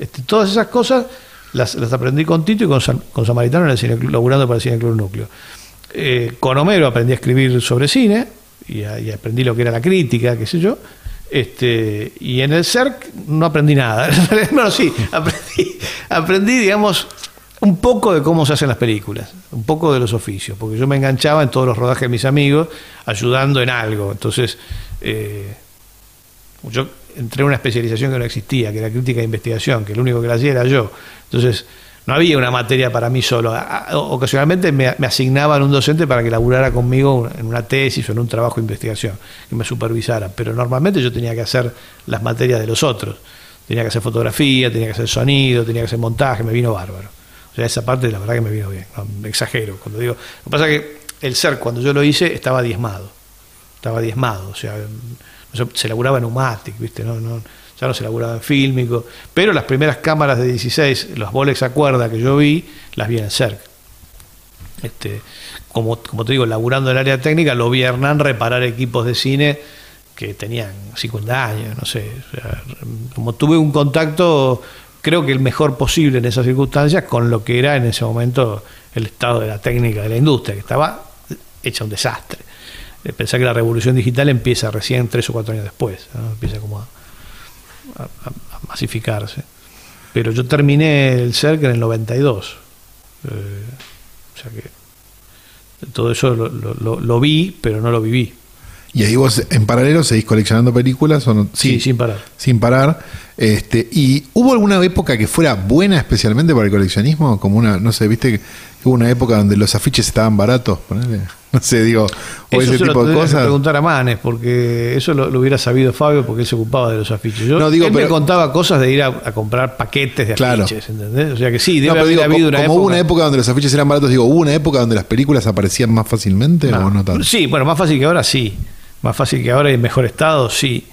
este, todas esas cosas las, las aprendí con Tito y con, San- con Samaritano en el cine, laburando para el Cine Club Núcleo. Eh, con Homero aprendí a escribir sobre cine y, aprendí lo que era la crítica, qué sé yo. Este, y en el CERC no aprendí nada. bueno, sí, aprendí, aprendí, digamos, un poco de cómo se hacen las películas, un poco de los oficios, porque yo me enganchaba en todos los rodajes de mis amigos, ayudando en algo. Entonces, eh, yo entré en una especialización que no existía, que era crítica de investigación, que lo único que la hacía era yo. Entonces, no había una materia para mí solo. Ocasionalmente me, asignaban un docente para que laburara conmigo en una tesis o en un trabajo de investigación, que me supervisara. Pero normalmente yo tenía que hacer las materias de los otros. Tenía que hacer fotografía, tenía que hacer sonido, tenía que hacer montaje, me vino bárbaro. O sea, esa parte la verdad que me vino bien. Me exagero cuando digo. Lo que pasa es que el ser, cuando yo lo hice, estaba diezmado. Estaba diezmado. O sea, no se, laburaba en Umatic, ¿viste? No, no, ya no se laburaba en fílmico. Pero las primeras cámaras de 16, los Bolex a cuerda que yo vi, las vi en CERC. Este, como, como te digo, laburando en el área técnica, lo vi a Hernán reparar equipos de cine que tenían 50 años, no sé. o sea, como tuve un contacto, creo que el mejor posible en esas circunstancias, con lo que era en ese momento el estado de la técnica de la industria, que estaba hecha un desastre. Eh, Pensar que la revolución digital empieza recién tres o cuatro años después, empieza como a, a- masificarse. Pero yo terminé el CERC en el 92. Eh, o sea que todo eso lo, lo- lo- lo vi, pero no lo viví. Y ahí vos en paralelo seguís coleccionando películas o no? Sí, sin parar. Sin parar. Este, ¿Y hubo alguna época que fuera buena especialmente para el coleccionismo? Como una, no sé, viste que hubo una época donde los afiches estaban baratos, ponele? No sé, digo, o Eso ese tipo de tendría que cosas. preguntar a Manes, porque eso lo, lo hubiera sabido Fabio, porque él se ocupaba de los afiches. Yo, No, digo, él me contaba cosas de ir a, a comprar paquetes de Claro. afiches, ¿entendés? O sea que sí, No, debe pero haber digo, habido co- una como época. hubo una época donde los afiches eran baratos, digo, ¿hubo una época donde las películas aparecían más fácilmente o no tanto? Sí, bueno, más fácil que ahora sí. Más fácil que ahora y en mejor estado, sí.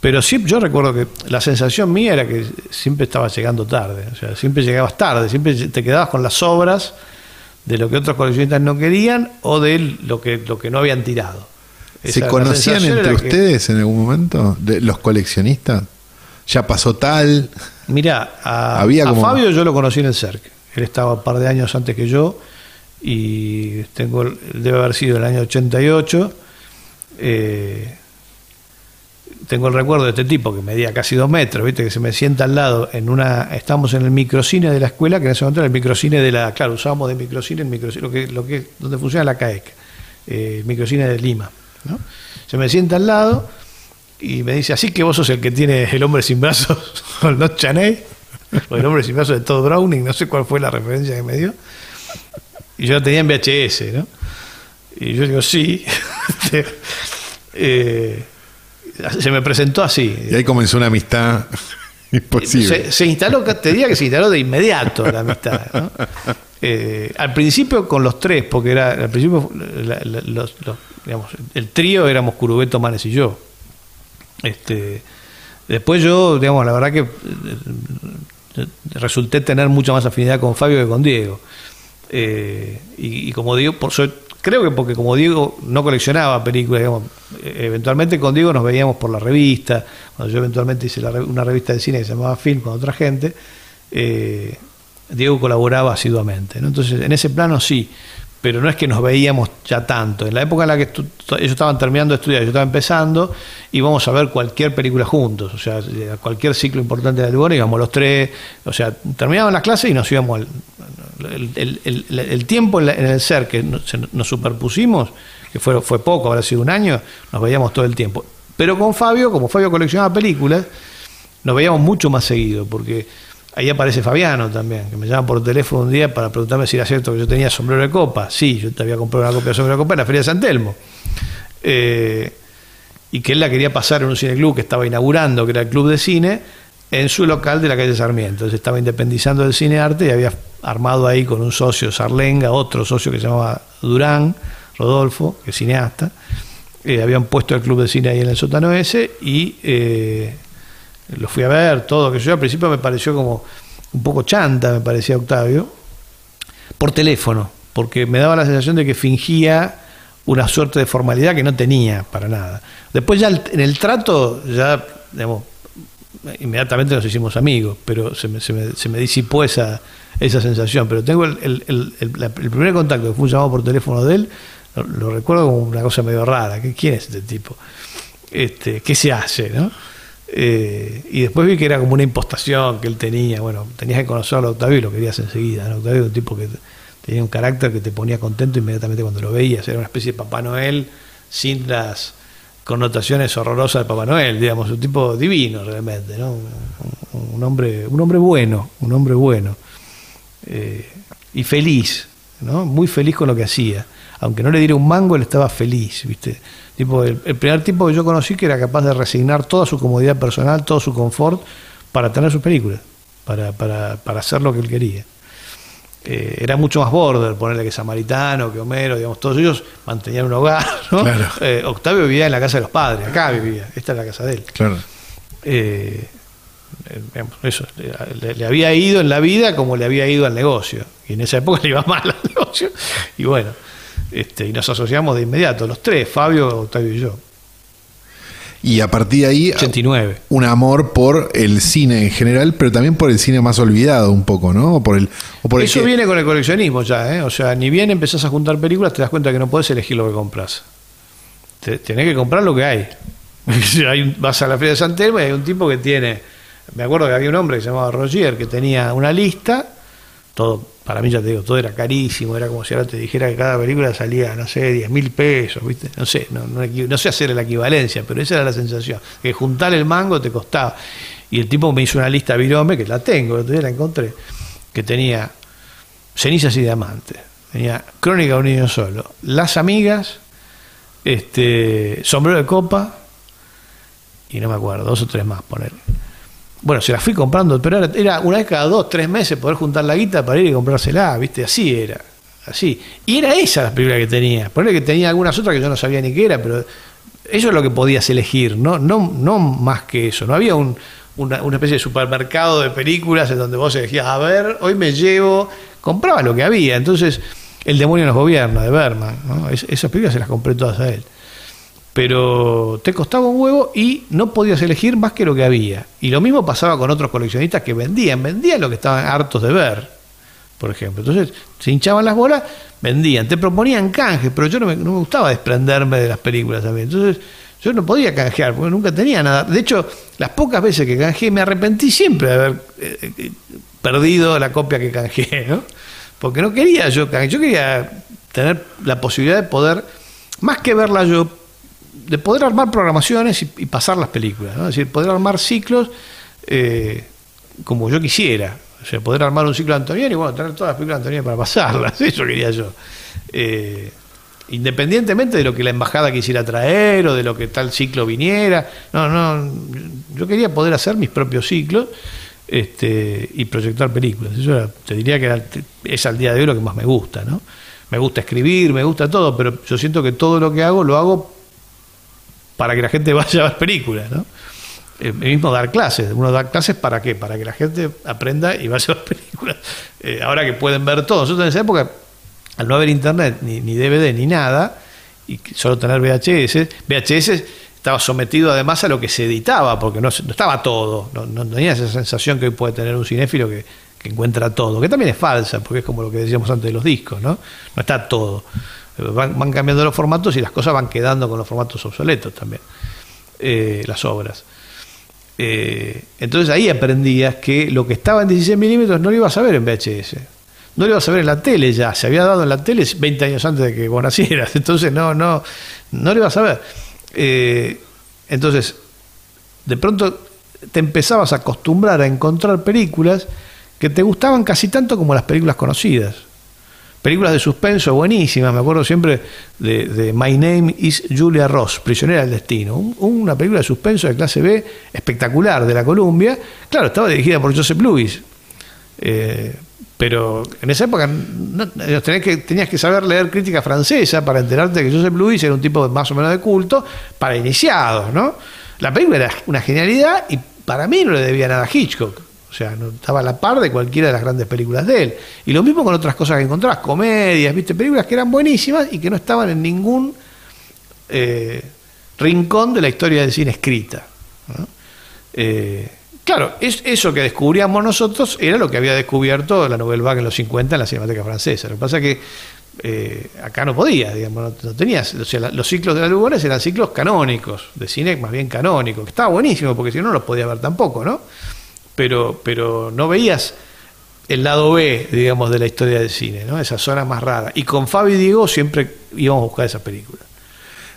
Pero sí, yo recuerdo que la sensación mía era que siempre estaba llegando tarde. O sea, siempre llegabas tarde, siempre te quedabas con las obras de lo que otros coleccionistas no querían o de lo que, lo que no habían tirado. ¿Se Esa- conocían entre que- ustedes en algún momento? De, ¿Los coleccionistas? ¿Ya pasó tal? Mirá, a, Había a como- Fabio yo lo conocí en el CERC. Él estaba un par de años antes que yo y tengo debe haber sido el año 88. Eh, tengo el recuerdo de este tipo que medía casi dos metros, ¿viste? que se me sienta al lado en una. Estamos en el microcine de la escuela, que en ese momento era el microcine de la. Claro, usábamos de microcine el microcine, lo que, lo que, donde funciona la CAEC, eh, el microcine de Lima. ¿no? Se me sienta al lado y me dice: Así que vos sos el que tiene el hombre sin brazos con los Chaney, o el hombre sin brazos de Todd Browning, no sé cuál fue la referencia que me dio. Y yo la tenía en VHS, ¿no? Y yo digo: Sí. Este, eh, se me presentó así. Y ahí comenzó una amistad imposible. Se, se instaló, te diría que se instaló de inmediato la amistad. ¿no? Eh, al principio con los tres, porque era al principio la- la- los- los- digamos, el trío éramos Curubeto, Manes y yo. Este, después yo, digamos, la verdad que eh, resulté tener mucha más afinidad con Fabio que con Diego. Eh, y, y como digo, por creo que porque como Diego no coleccionaba películas, digamos, eventualmente con Diego nos veíamos por la revista, cuando yo eventualmente hice la una revista de cine que se llamaba Film con otra gente, eh, Diego colaboraba asiduamente. Entonces, en ese plano sí, pero no es que nos veíamos ya tanto. En la época en la que ellos estaban terminando de estudiar, yo estaba empezando, íbamos a ver cualquier película juntos, o sea, cualquier ciclo importante del Lugones íbamos los tres, o sea, terminaban las clases y nos íbamos al, el, el- el- tiempo en, el ser que nos superpusimos, que fue, fue poco, habrá sido un año, nos veíamos todo el tiempo. Pero con Fabio, como Fabio coleccionaba películas, nos veíamos mucho más seguido, porque ahí aparece Fabiano también, que me llama por teléfono un día para preguntarme si era cierto que yo tenía sombrero de copa. Sí, yo te había comprado una copia de sombrero de copa en la Feria de San Telmo. Eh, y que él la quería pasar en un cineclub que estaba inaugurando, que era el Club de Cine, en su local de la calle Sarmiento. Se estaba independizando del cine arte y había armado ahí con un socio Sarlenga, otro socio que se llamaba Durán, Rodolfo, que es cineasta. Eh, habían puesto el club de cine ahí en el sótano ese y eh, lo fui a ver, todo, que yo al principio me pareció como un poco chanta, me parecía Octavio, por teléfono, porque me daba la sensación de que fingía una suerte de formalidad que no tenía para nada. Después ya en el trato, ya, digamos, inmediatamente nos hicimos amigos, pero se me, se me, se me disipó esa, esa sensación. Pero tengo el, el, el, el, primer contacto, que fue un llamado por teléfono de él, lo, recuerdo como una cosa medio rara. ¿Quién es este tipo? Este, ¿Qué se hace? ¿no? Eh, y después vi que era como una impostación que él tenía. Bueno, tenías que conocerlo a Octavio y lo querías enseguida. ¿no? Octavio era un tipo que tenía un carácter que te ponía contento inmediatamente cuando lo veías. Era una especie de Papá Noel sin las connotaciones horrorosas de Papá Noel, digamos, un tipo divino realmente, ¿no? Un, un hombre, un hombre bueno, un hombre bueno. Eh, y feliz, ¿no? Muy feliz con lo que hacía. Aunque no le diera un mango, él estaba feliz, ¿viste? Tipo, el, el, primer tipo que yo conocí que era capaz de resignar toda su comodidad personal, todo su confort, para tener sus películas, para, para, para hacer lo que él quería. Eh, era mucho más border, ponerle que Samaritano, que Homero, digamos, todos ellos mantenían un hogar. ¿no? Claro. Eh, Octavio vivía en la casa de los padres, acá vivía, esta es la casa de él. Claro. Eh, digamos, eso, le, le, había ido en la vida como le había ido al negocio. Y en esa época le iba mal al negocio. Y bueno, este, y nos asociamos de inmediato, los tres, Fabio, Octavio y yo. Y a partir de ahí, 89. un amor por el cine en general, pero también por el cine más olvidado un poco, ¿no? O por el, o por Eso el que... viene con el coleccionismo ya, ¿eh? O sea, ni bien empezás a juntar películas, te das cuenta que no puedes elegir lo que compras. Te, tenés que comprar lo que hay. hay un, vas a la Feria de San Telmo y hay un tipo que tiene. Me acuerdo que había un hombre que se llamaba Roger que tenía una lista, todo, para mí ya te digo, todo era carísimo, era como si ahora te dijera que cada película salía, no sé, 10 mil pesos, ¿viste? No sé, no, no, no, sé hacer la equivalencia, pero esa era la sensación, que juntar el mango te costaba. Y el tipo me hizo una lista virome, que la tengo, el la encontré, que tenía cenizas y diamantes, tenía Crónica de un niño solo, Las amigas, este, Sombrero de copa, y no me acuerdo, dos o tres más, poner. Bueno, se las fui comprando, pero era, una vez cada dos, tres meses poder juntar la guita para ir y comprársela, ¿viste? Así era, así. Y era esa la película que tenía. Ponle que tenía algunas otras que yo no sabía ni qué era, pero eso es lo que podías elegir, no, no, no más que eso. No había un, una, especie de supermercado de películas en donde vos elegías, a ver, hoy me llevo, compraba lo que había. Entonces, El demonio nos gobierna, de Berman, ¿no? Es, esas películas se las compré todas a él pero te costaba un huevo y no podías elegir más que lo que había. Y lo mismo pasaba con otros coleccionistas que vendían, vendían lo que estaban hartos de ver, por ejemplo. Entonces se hinchaban las bolas, vendían, te proponían canjes, pero yo no me, no me gustaba desprenderme de las películas también. Entonces yo no podía canjear, porque nunca tenía nada. De hecho, las pocas veces que canjeé me arrepentí siempre de haber eh, perdido la copia que canjeé, ¿no? Porque no quería yo canjear, yo quería tener la posibilidad de poder, más que verla yo, de poder armar programaciones y, pasar las películas, ¿no? es decir, poder armar ciclos eh, como yo quisiera, o sea, poder armar un ciclo de Antonioni y bueno, tener todas las películas de Antonioni para pasarlas, eso quería yo. Eh, independientemente de lo que la embajada quisiera traer o de lo que tal ciclo viniera, no, no, yo quería poder hacer mis propios ciclos este, y proyectar películas. Eso era, te diría que era, es al día de hoy lo que más me gusta, ¿no? Me gusta escribir, me gusta todo, pero yo siento que todo lo que hago lo hago para que la gente vaya a ver películas, ¿no? El mismo dar clases, uno da clases para qué? Para que la gente aprenda y vaya a ver películas. Eh, ahora que pueden ver todo. Nosotros en esa época, al no haber internet, ni, DVD, ni nada, y solo tener VHS, VHS estaba sometido además a lo que se editaba, porque no, estaba todo, no, no, tenía esa sensación que hoy puede tener un cinéfilo que, que encuentra todo, que también es falsa, porque es como lo que decíamos antes de los discos, ¿no? No está todo. Van, cambiando los formatos y las cosas van quedando con los formatos obsoletos también, eh, las obras. Eh, entonces ahí aprendías que lo que estaba en 16 milímetros no lo ibas a ver en VHS, no lo ibas a ver en la tele ya, se había dado en la tele 20 años antes de que vos nacieras, entonces no, no, no lo ibas a ver. Eh, entonces, de pronto te empezabas a acostumbrar a encontrar películas que te gustaban casi tanto como las películas conocidas Películas de suspenso buenísimas, me acuerdo siempre de, My Name is Julia Ross, Prisionera del Destino, Un- una película de suspenso de clase B espectacular de la Columbia. Claro, estaba dirigida por Joseph Lewis. Eh, pero en esa época que, tenías que saber leer crítica francesa para enterarte que Joseph Lewis era un tipo más o menos de culto para iniciados, ¿no? La película era una genialidad y para mí no le debía nada a Hitchcock. O sea, no estaba a la par de cualquiera de las grandes películas de él. Y lo mismo con otras cosas que encontrabas, comedias, viste, películas que eran buenísimas y que no estaban en ningún eh, rincón de la historia del cine escrita. Eh, claro, es, eso que descubríamos nosotros era lo que había descubierto la Nouvelle Vague en los 50 en la Cinemateca Francesa. Lo que pasa es que eh, acá no podía, digamos, no, tenías. O sea, los ciclos de la Lugones eran ciclos canónicos, de cine más bien canónico, que estaba buenísimo porque si no, no los podía ver tampoco, ¿no? Pero, pero no veías el lado B, digamos, de la historia del cine, ¿no? Esa zona más rara. Y con Fabi y Diego siempre íbamos a buscar esas películas.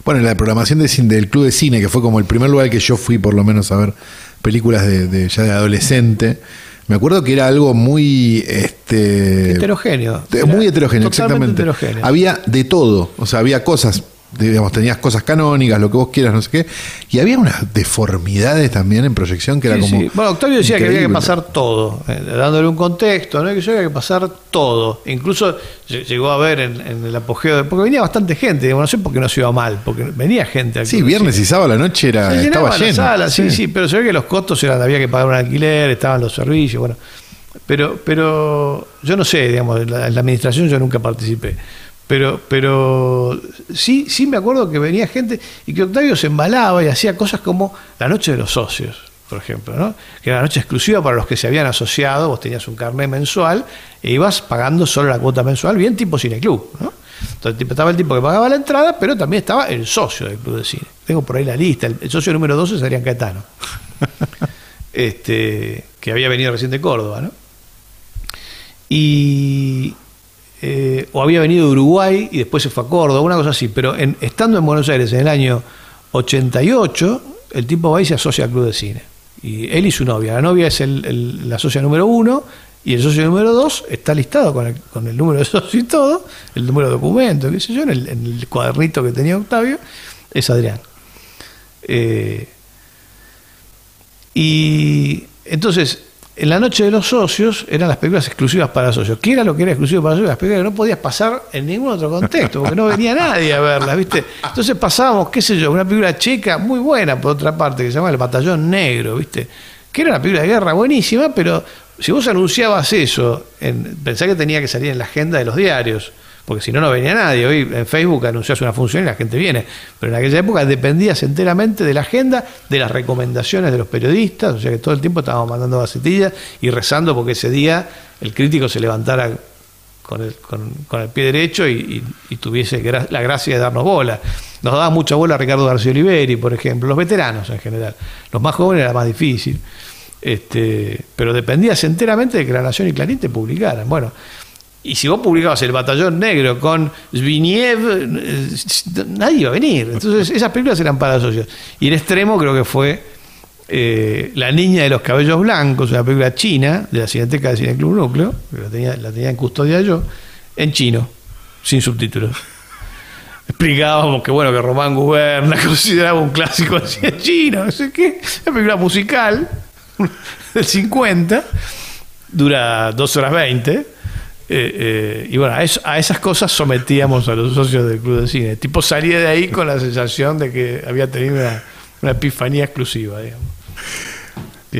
Bueno, en la programación de cine- del Club de Cine, que fue como el primer lugar que yo fui por lo menos a ver películas de, de- ya de adolescente, me acuerdo que era algo muy este Heterogéneo. muy heterogéneo, exactamente. heterogéneo. Había de todo, o sea, había cosas, digamos, tenías cosas canónicas, lo que vos quieras, no sé qué, y había unas deformidades también en proyección que era como sí. Bueno, Octavio decía que había que pasar todo, eh, dándole un contexto, ¿no? que yo había que pasar todo. Incluso ll- llegó a ver en, en el apogeo, de, porque venía bastante gente, digamos, no sé por qué no se iba mal, porque venía gente. Sí, viernes y sábado la noche era, Se estaba la lleno. sala, sí, sí, pero se ve que los costos eran, había que pagar un alquiler, estaban los servicios, bueno. Pero, pero yo no sé, digamos, en la, en la administración yo nunca participé. Pero, pero sí, sí me acuerdo que venía gente y que Octavio se embalaba y hacía cosas como la noche de los socios, por ejemplo, ¿no? Que era la noche exclusiva para los que se habían asociado, vos tenías un carnet mensual e ibas pagando solo la cuota mensual, bien tipo cineclub, ¿no? Entonces estaba el tipo que pagaba la entrada, pero también estaba el socio del club de cine. Tengo por ahí la lista, el, el socio número 12 es Adrián Caetano, este, que había venido recién de Córdoba, ¿no? Y eh, o había venido de Uruguay y después se fue a Córdoba, una cosa así, pero estando en Buenos Aires en el año 88, el tipo va y se asocia al Club de Cine. Y él y su novia. La novia es la socia número uno y el socio número dos está listado con el, número de socio y todo, el número de documento, qué sé yo, en el, en cuadernito que tenía Octavio, es Adrián. Eh, y entonces, en la noche de los socios eran las películas exclusivas para socios. ¿Qué era lo que era exclusivo para socios? Las películas que no podías pasar en ningún otro contexto, porque no venía nadie a verlas, ¿viste? Entonces pasábamos, qué sé yo, una película checa muy buena, por otra parte, que se llama El Batallón Negro, ¿viste? Que era una película de guerra buenísima, pero si vos anunciabas eso, en, pensá que tenía que salir en la agenda de los diarios, porque si no, no venía nadie. Hoy en Facebook anuncias una función y la gente viene. Pero en aquella época dependías enteramente de la agenda, de las recomendaciones de los periodistas, o sea que todo el tiempo estábamos mandando gacetillas y rezando porque ese día el crítico se levantara con el, con, el pie derecho y, tuviese la gracia de darnos bola. Nos daba mucha bola Ricardo García Oliveri, por ejemplo, los veteranos en general. Los más jóvenes era más difícil. Este, pero dependías enteramente de que La Nación y Clarín te publicaran. Bueno, y si vos publicabas El Batallón Negro con Zviniev, eh, nadie iba a venir. Entonces, esas películas eran para socios. Y el extremo creo que fue eh, La Niña de los Cabellos Blancos, una película china de la Cineteca del Cine Club Núcleo, que la tenía, en custodia yo, en chino, sin subtítulos. Explicábamos que bueno que Román Guberna consideraba un clásico de chino, no sé qué, una película musical del 50, dura 2 horas 20. Eh, eh, y bueno, a, eso- a esas cosas sometíamos a los socios del Club de Cine. Tipo salía de ahí con la sensación de que había tenido una, una epifanía exclusiva, digamos.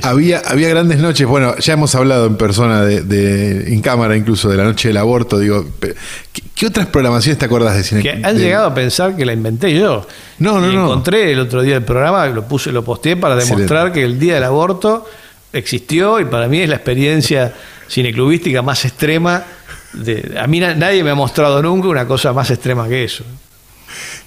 Había, había grandes noches, bueno, ya hemos hablado en persona, de, de- en cámara incluso, de la noche del aborto, digo, ¿qué, qué otras programaciones te acuerdas de cine? que han de- llegado a pensar que la inventé yo. No, no, Y no. Encontré el otro día el programa, lo puse, lo posteé para demostrar que el día del aborto existió y para mí es la experiencia cineclubística más extrema. De, a mí na- nadie me ha mostrado nunca una cosa más extrema que eso.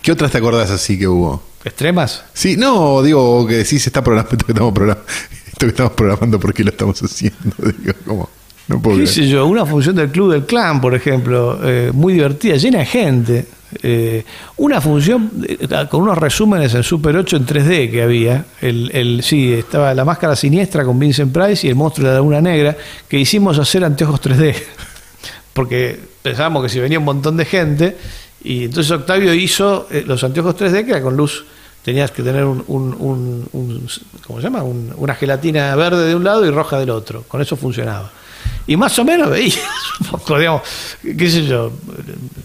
¿Qué otras te acordás así que hubo? ¿Extremas? Sí, no, digo que se está programando, esto que estamos programando, esto que estamos programando, ¿por qué lo estamos haciendo? Digo, ¿cómo? No puedo ¿Qué sé yo? Una función del Club del Clan, por ejemplo, eh, muy divertida, llena de gente. Eh, una función eh, con unos resúmenes en Super 8 en 3D que había. El, el- sí, estaba la máscara siniestra con Vincent Price y el monstruo de la laguna negra, que hicimos hacer anteojos 3D. Porque pensábamos que si venía un montón de gente, y entonces Octavio hizo eh, los anteojos 3D que era con luz. Tenías que tener un, un- un- ¿cómo se llama? Un- una gelatina verde de un lado y roja del otro. Con eso funcionaba. Y más o menos veías un qué sé yo,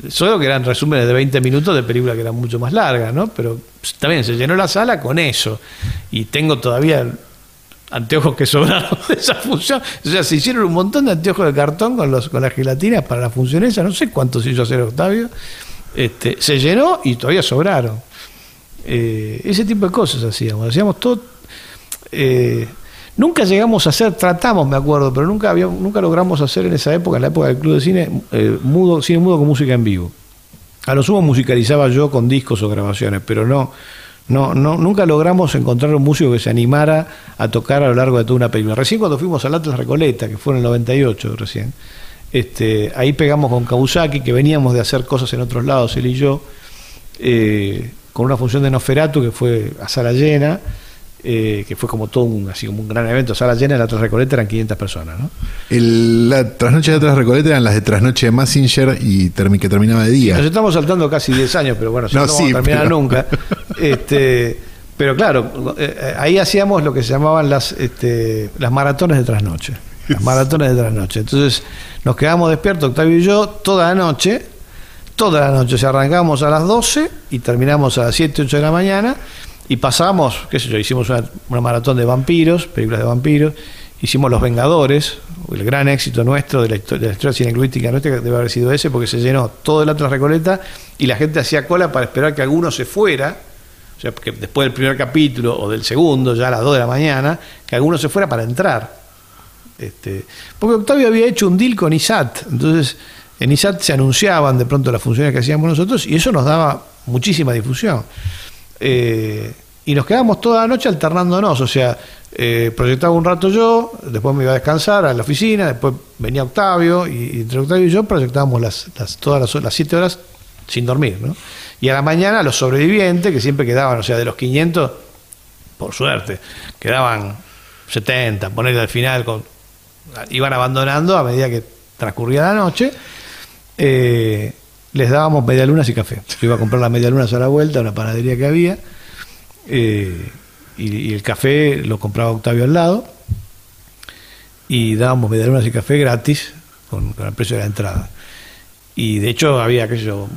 solo que eran resúmenes de 20 minutos de películas que eran mucho más largas, ¿no? Pero también se llenó la sala con eso. Y tengo todavía anteojos que sobraron de esa función. O sea, se hicieron un montón de anteojos de cartón con, los, con las gelatinas para la función esa. No sé cuántos hizo hacer Octavio. Este, se llenó y todavía sobraron. Eh, ese tipo de cosas hacíamos. Hacíamos todo. eh, nunca llegamos a hacer, tratamos, me acuerdo, pero nunca, había, nunca logramos hacer en esa época, en la época del club de cine, eh, mudo, cine mudo con música en vivo. A lo sumo musicalizaba yo con discos o grabaciones, pero no, no, no, nunca logramos encontrar un músico que se animara a tocar a lo largo de toda una película. Recién cuando fuimos al Atlas Recoleta, que fue en el 98 recién, este, ahí pegamos con Kawasaki, que veníamos de hacer cosas en otros lados, él y yo, eh, con una función de Noferatu que fue a sala llena, eh, que fue como todo un, así como un gran evento, sala llena, el Atlas Recoleta eran 500 personas, ¿no? El, la trasnoche de atrás Recoleta eran las de trasnoche de Massinger y que terminaba de día. Nos estamos saltando casi 10 años, pero bueno, si No, no, vamos sí, a terminar pero- nunca. Este, pero claro, eh, eh, ahí hacíamos lo que se llamaban las, este, las maratones de trasnoche. Las maratones de trasnoche. Entonces nos quedamos despiertos, Octavio y yo, toda la noche. Toda la noche. O sea, arrancamos a las 12 y terminamos a las 7, 8 de la mañana. Y pasamos, qué sé yo, hicimos una, maratón de vampiros, películas de vampiros. Hicimos Los Vengadores, el gran éxito nuestro de la, histo- de la historia nuestra, debe haber sido ese, porque se llenó todo el Atlas Recoleta y la gente hacía cola para esperar que alguno se fuera. O sea, que después del primer capítulo o del segundo, ya a las 2 de la mañana, que alguno se fuera para entrar. Este, porque Octavio había hecho un deal con ISAT, entonces en ISAT se anunciaban de pronto las funciones que hacíamos nosotros y eso nos daba muchísima difusión. Eh, y nos quedábamos toda la noche alternándonos, o sea, eh, proyectaba un rato yo, después me iba a descansar a la oficina, después venía Octavio y, entre Octavio y yo proyectábamos las, todas las, las siete horas sin dormir, ¿no? Y a la mañana los sobrevivientes, que siempre quedaban, o sea, de los 500, por suerte, quedaban 70, ponerle al final, iban abandonando a medida que transcurría la noche, eh, les dábamos medialunas y café. Yo iba a comprar las medialunas a la vuelta, a una panadería que había, eh, y, y el café lo compraba Octavio al lado, y dábamos medialunas y café gratis con, con el precio de la entrada. Y de hecho había, qué sé yo,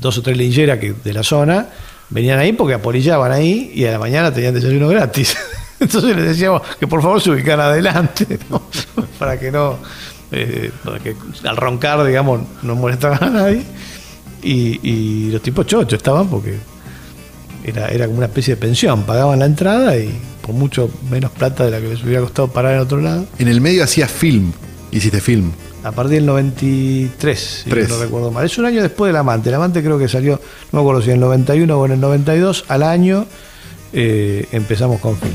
dos o tres lincheras que de la zona venían ahí porque apolillaban ahí y a la mañana tenían desayuno gratis. Entonces les decíamos que por favor se ubicaran adelante, ¿no? para que no, eh, para que al roncar, digamos, no molestaran a nadie. Y, y los tipos chochos estaban porque era, era como una especie de pensión, pagaban la entrada y por mucho menos plata de la que les hubiera costado parar en otro lado. En el medio hacías film. Hiciste film. A partir del 93, si Tres. no recuerdo mal. Es un año después del Amante. El Amante creo que salió, no me acuerdo si en el 91 o en el 92, al año eh, empezamos con film.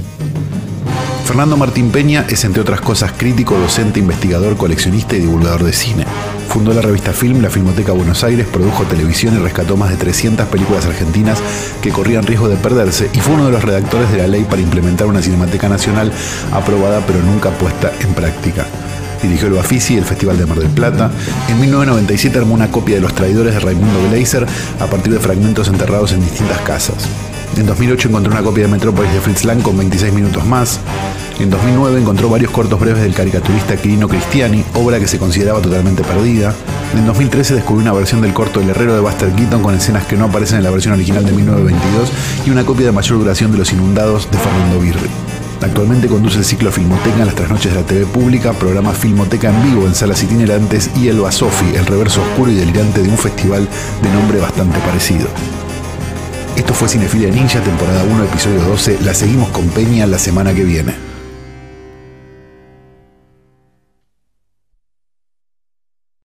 Fernando Martín Peña es, entre otras cosas, crítico, docente, investigador, coleccionista y divulgador de cine. Fundó la revista Film, la Filmoteca Buenos Aires, produjo televisión y rescató más de 300 películas argentinas que corrían riesgo de perderse y fue uno de los redactores de la ley para implementar una Cinemateca Nacional aprobada pero nunca puesta en práctica. Dirigió el Bafisi, el Festival de Mar del Plata. En 1997 armó una copia de Los Traidores de Raimundo Gleiser a partir de fragmentos enterrados en distintas casas. En 2008 encontró una copia de Metrópolis de Fritz Lang con 26 minutos más. En 2009 encontró varios cortos breves del caricaturista Quirino Cristiani, obra que se consideraba totalmente perdida. En 2013 descubrió una versión del corto El Herrero de Buster Keaton con escenas que no aparecen en la versión original de 1922 y una copia de mayor duración de Los Inundados de Fernando Birri. Actualmente conduce el ciclo Filmoteca en las trasnoches de la TV pública, programa Filmoteca en vivo en salas itinerantes y El Basofi, el reverso oscuro y delirante de un festival de nombre bastante parecido. Esto fue Cinefilia Ninja, temporada 1, episodio 12. La seguimos con Peña la semana que viene.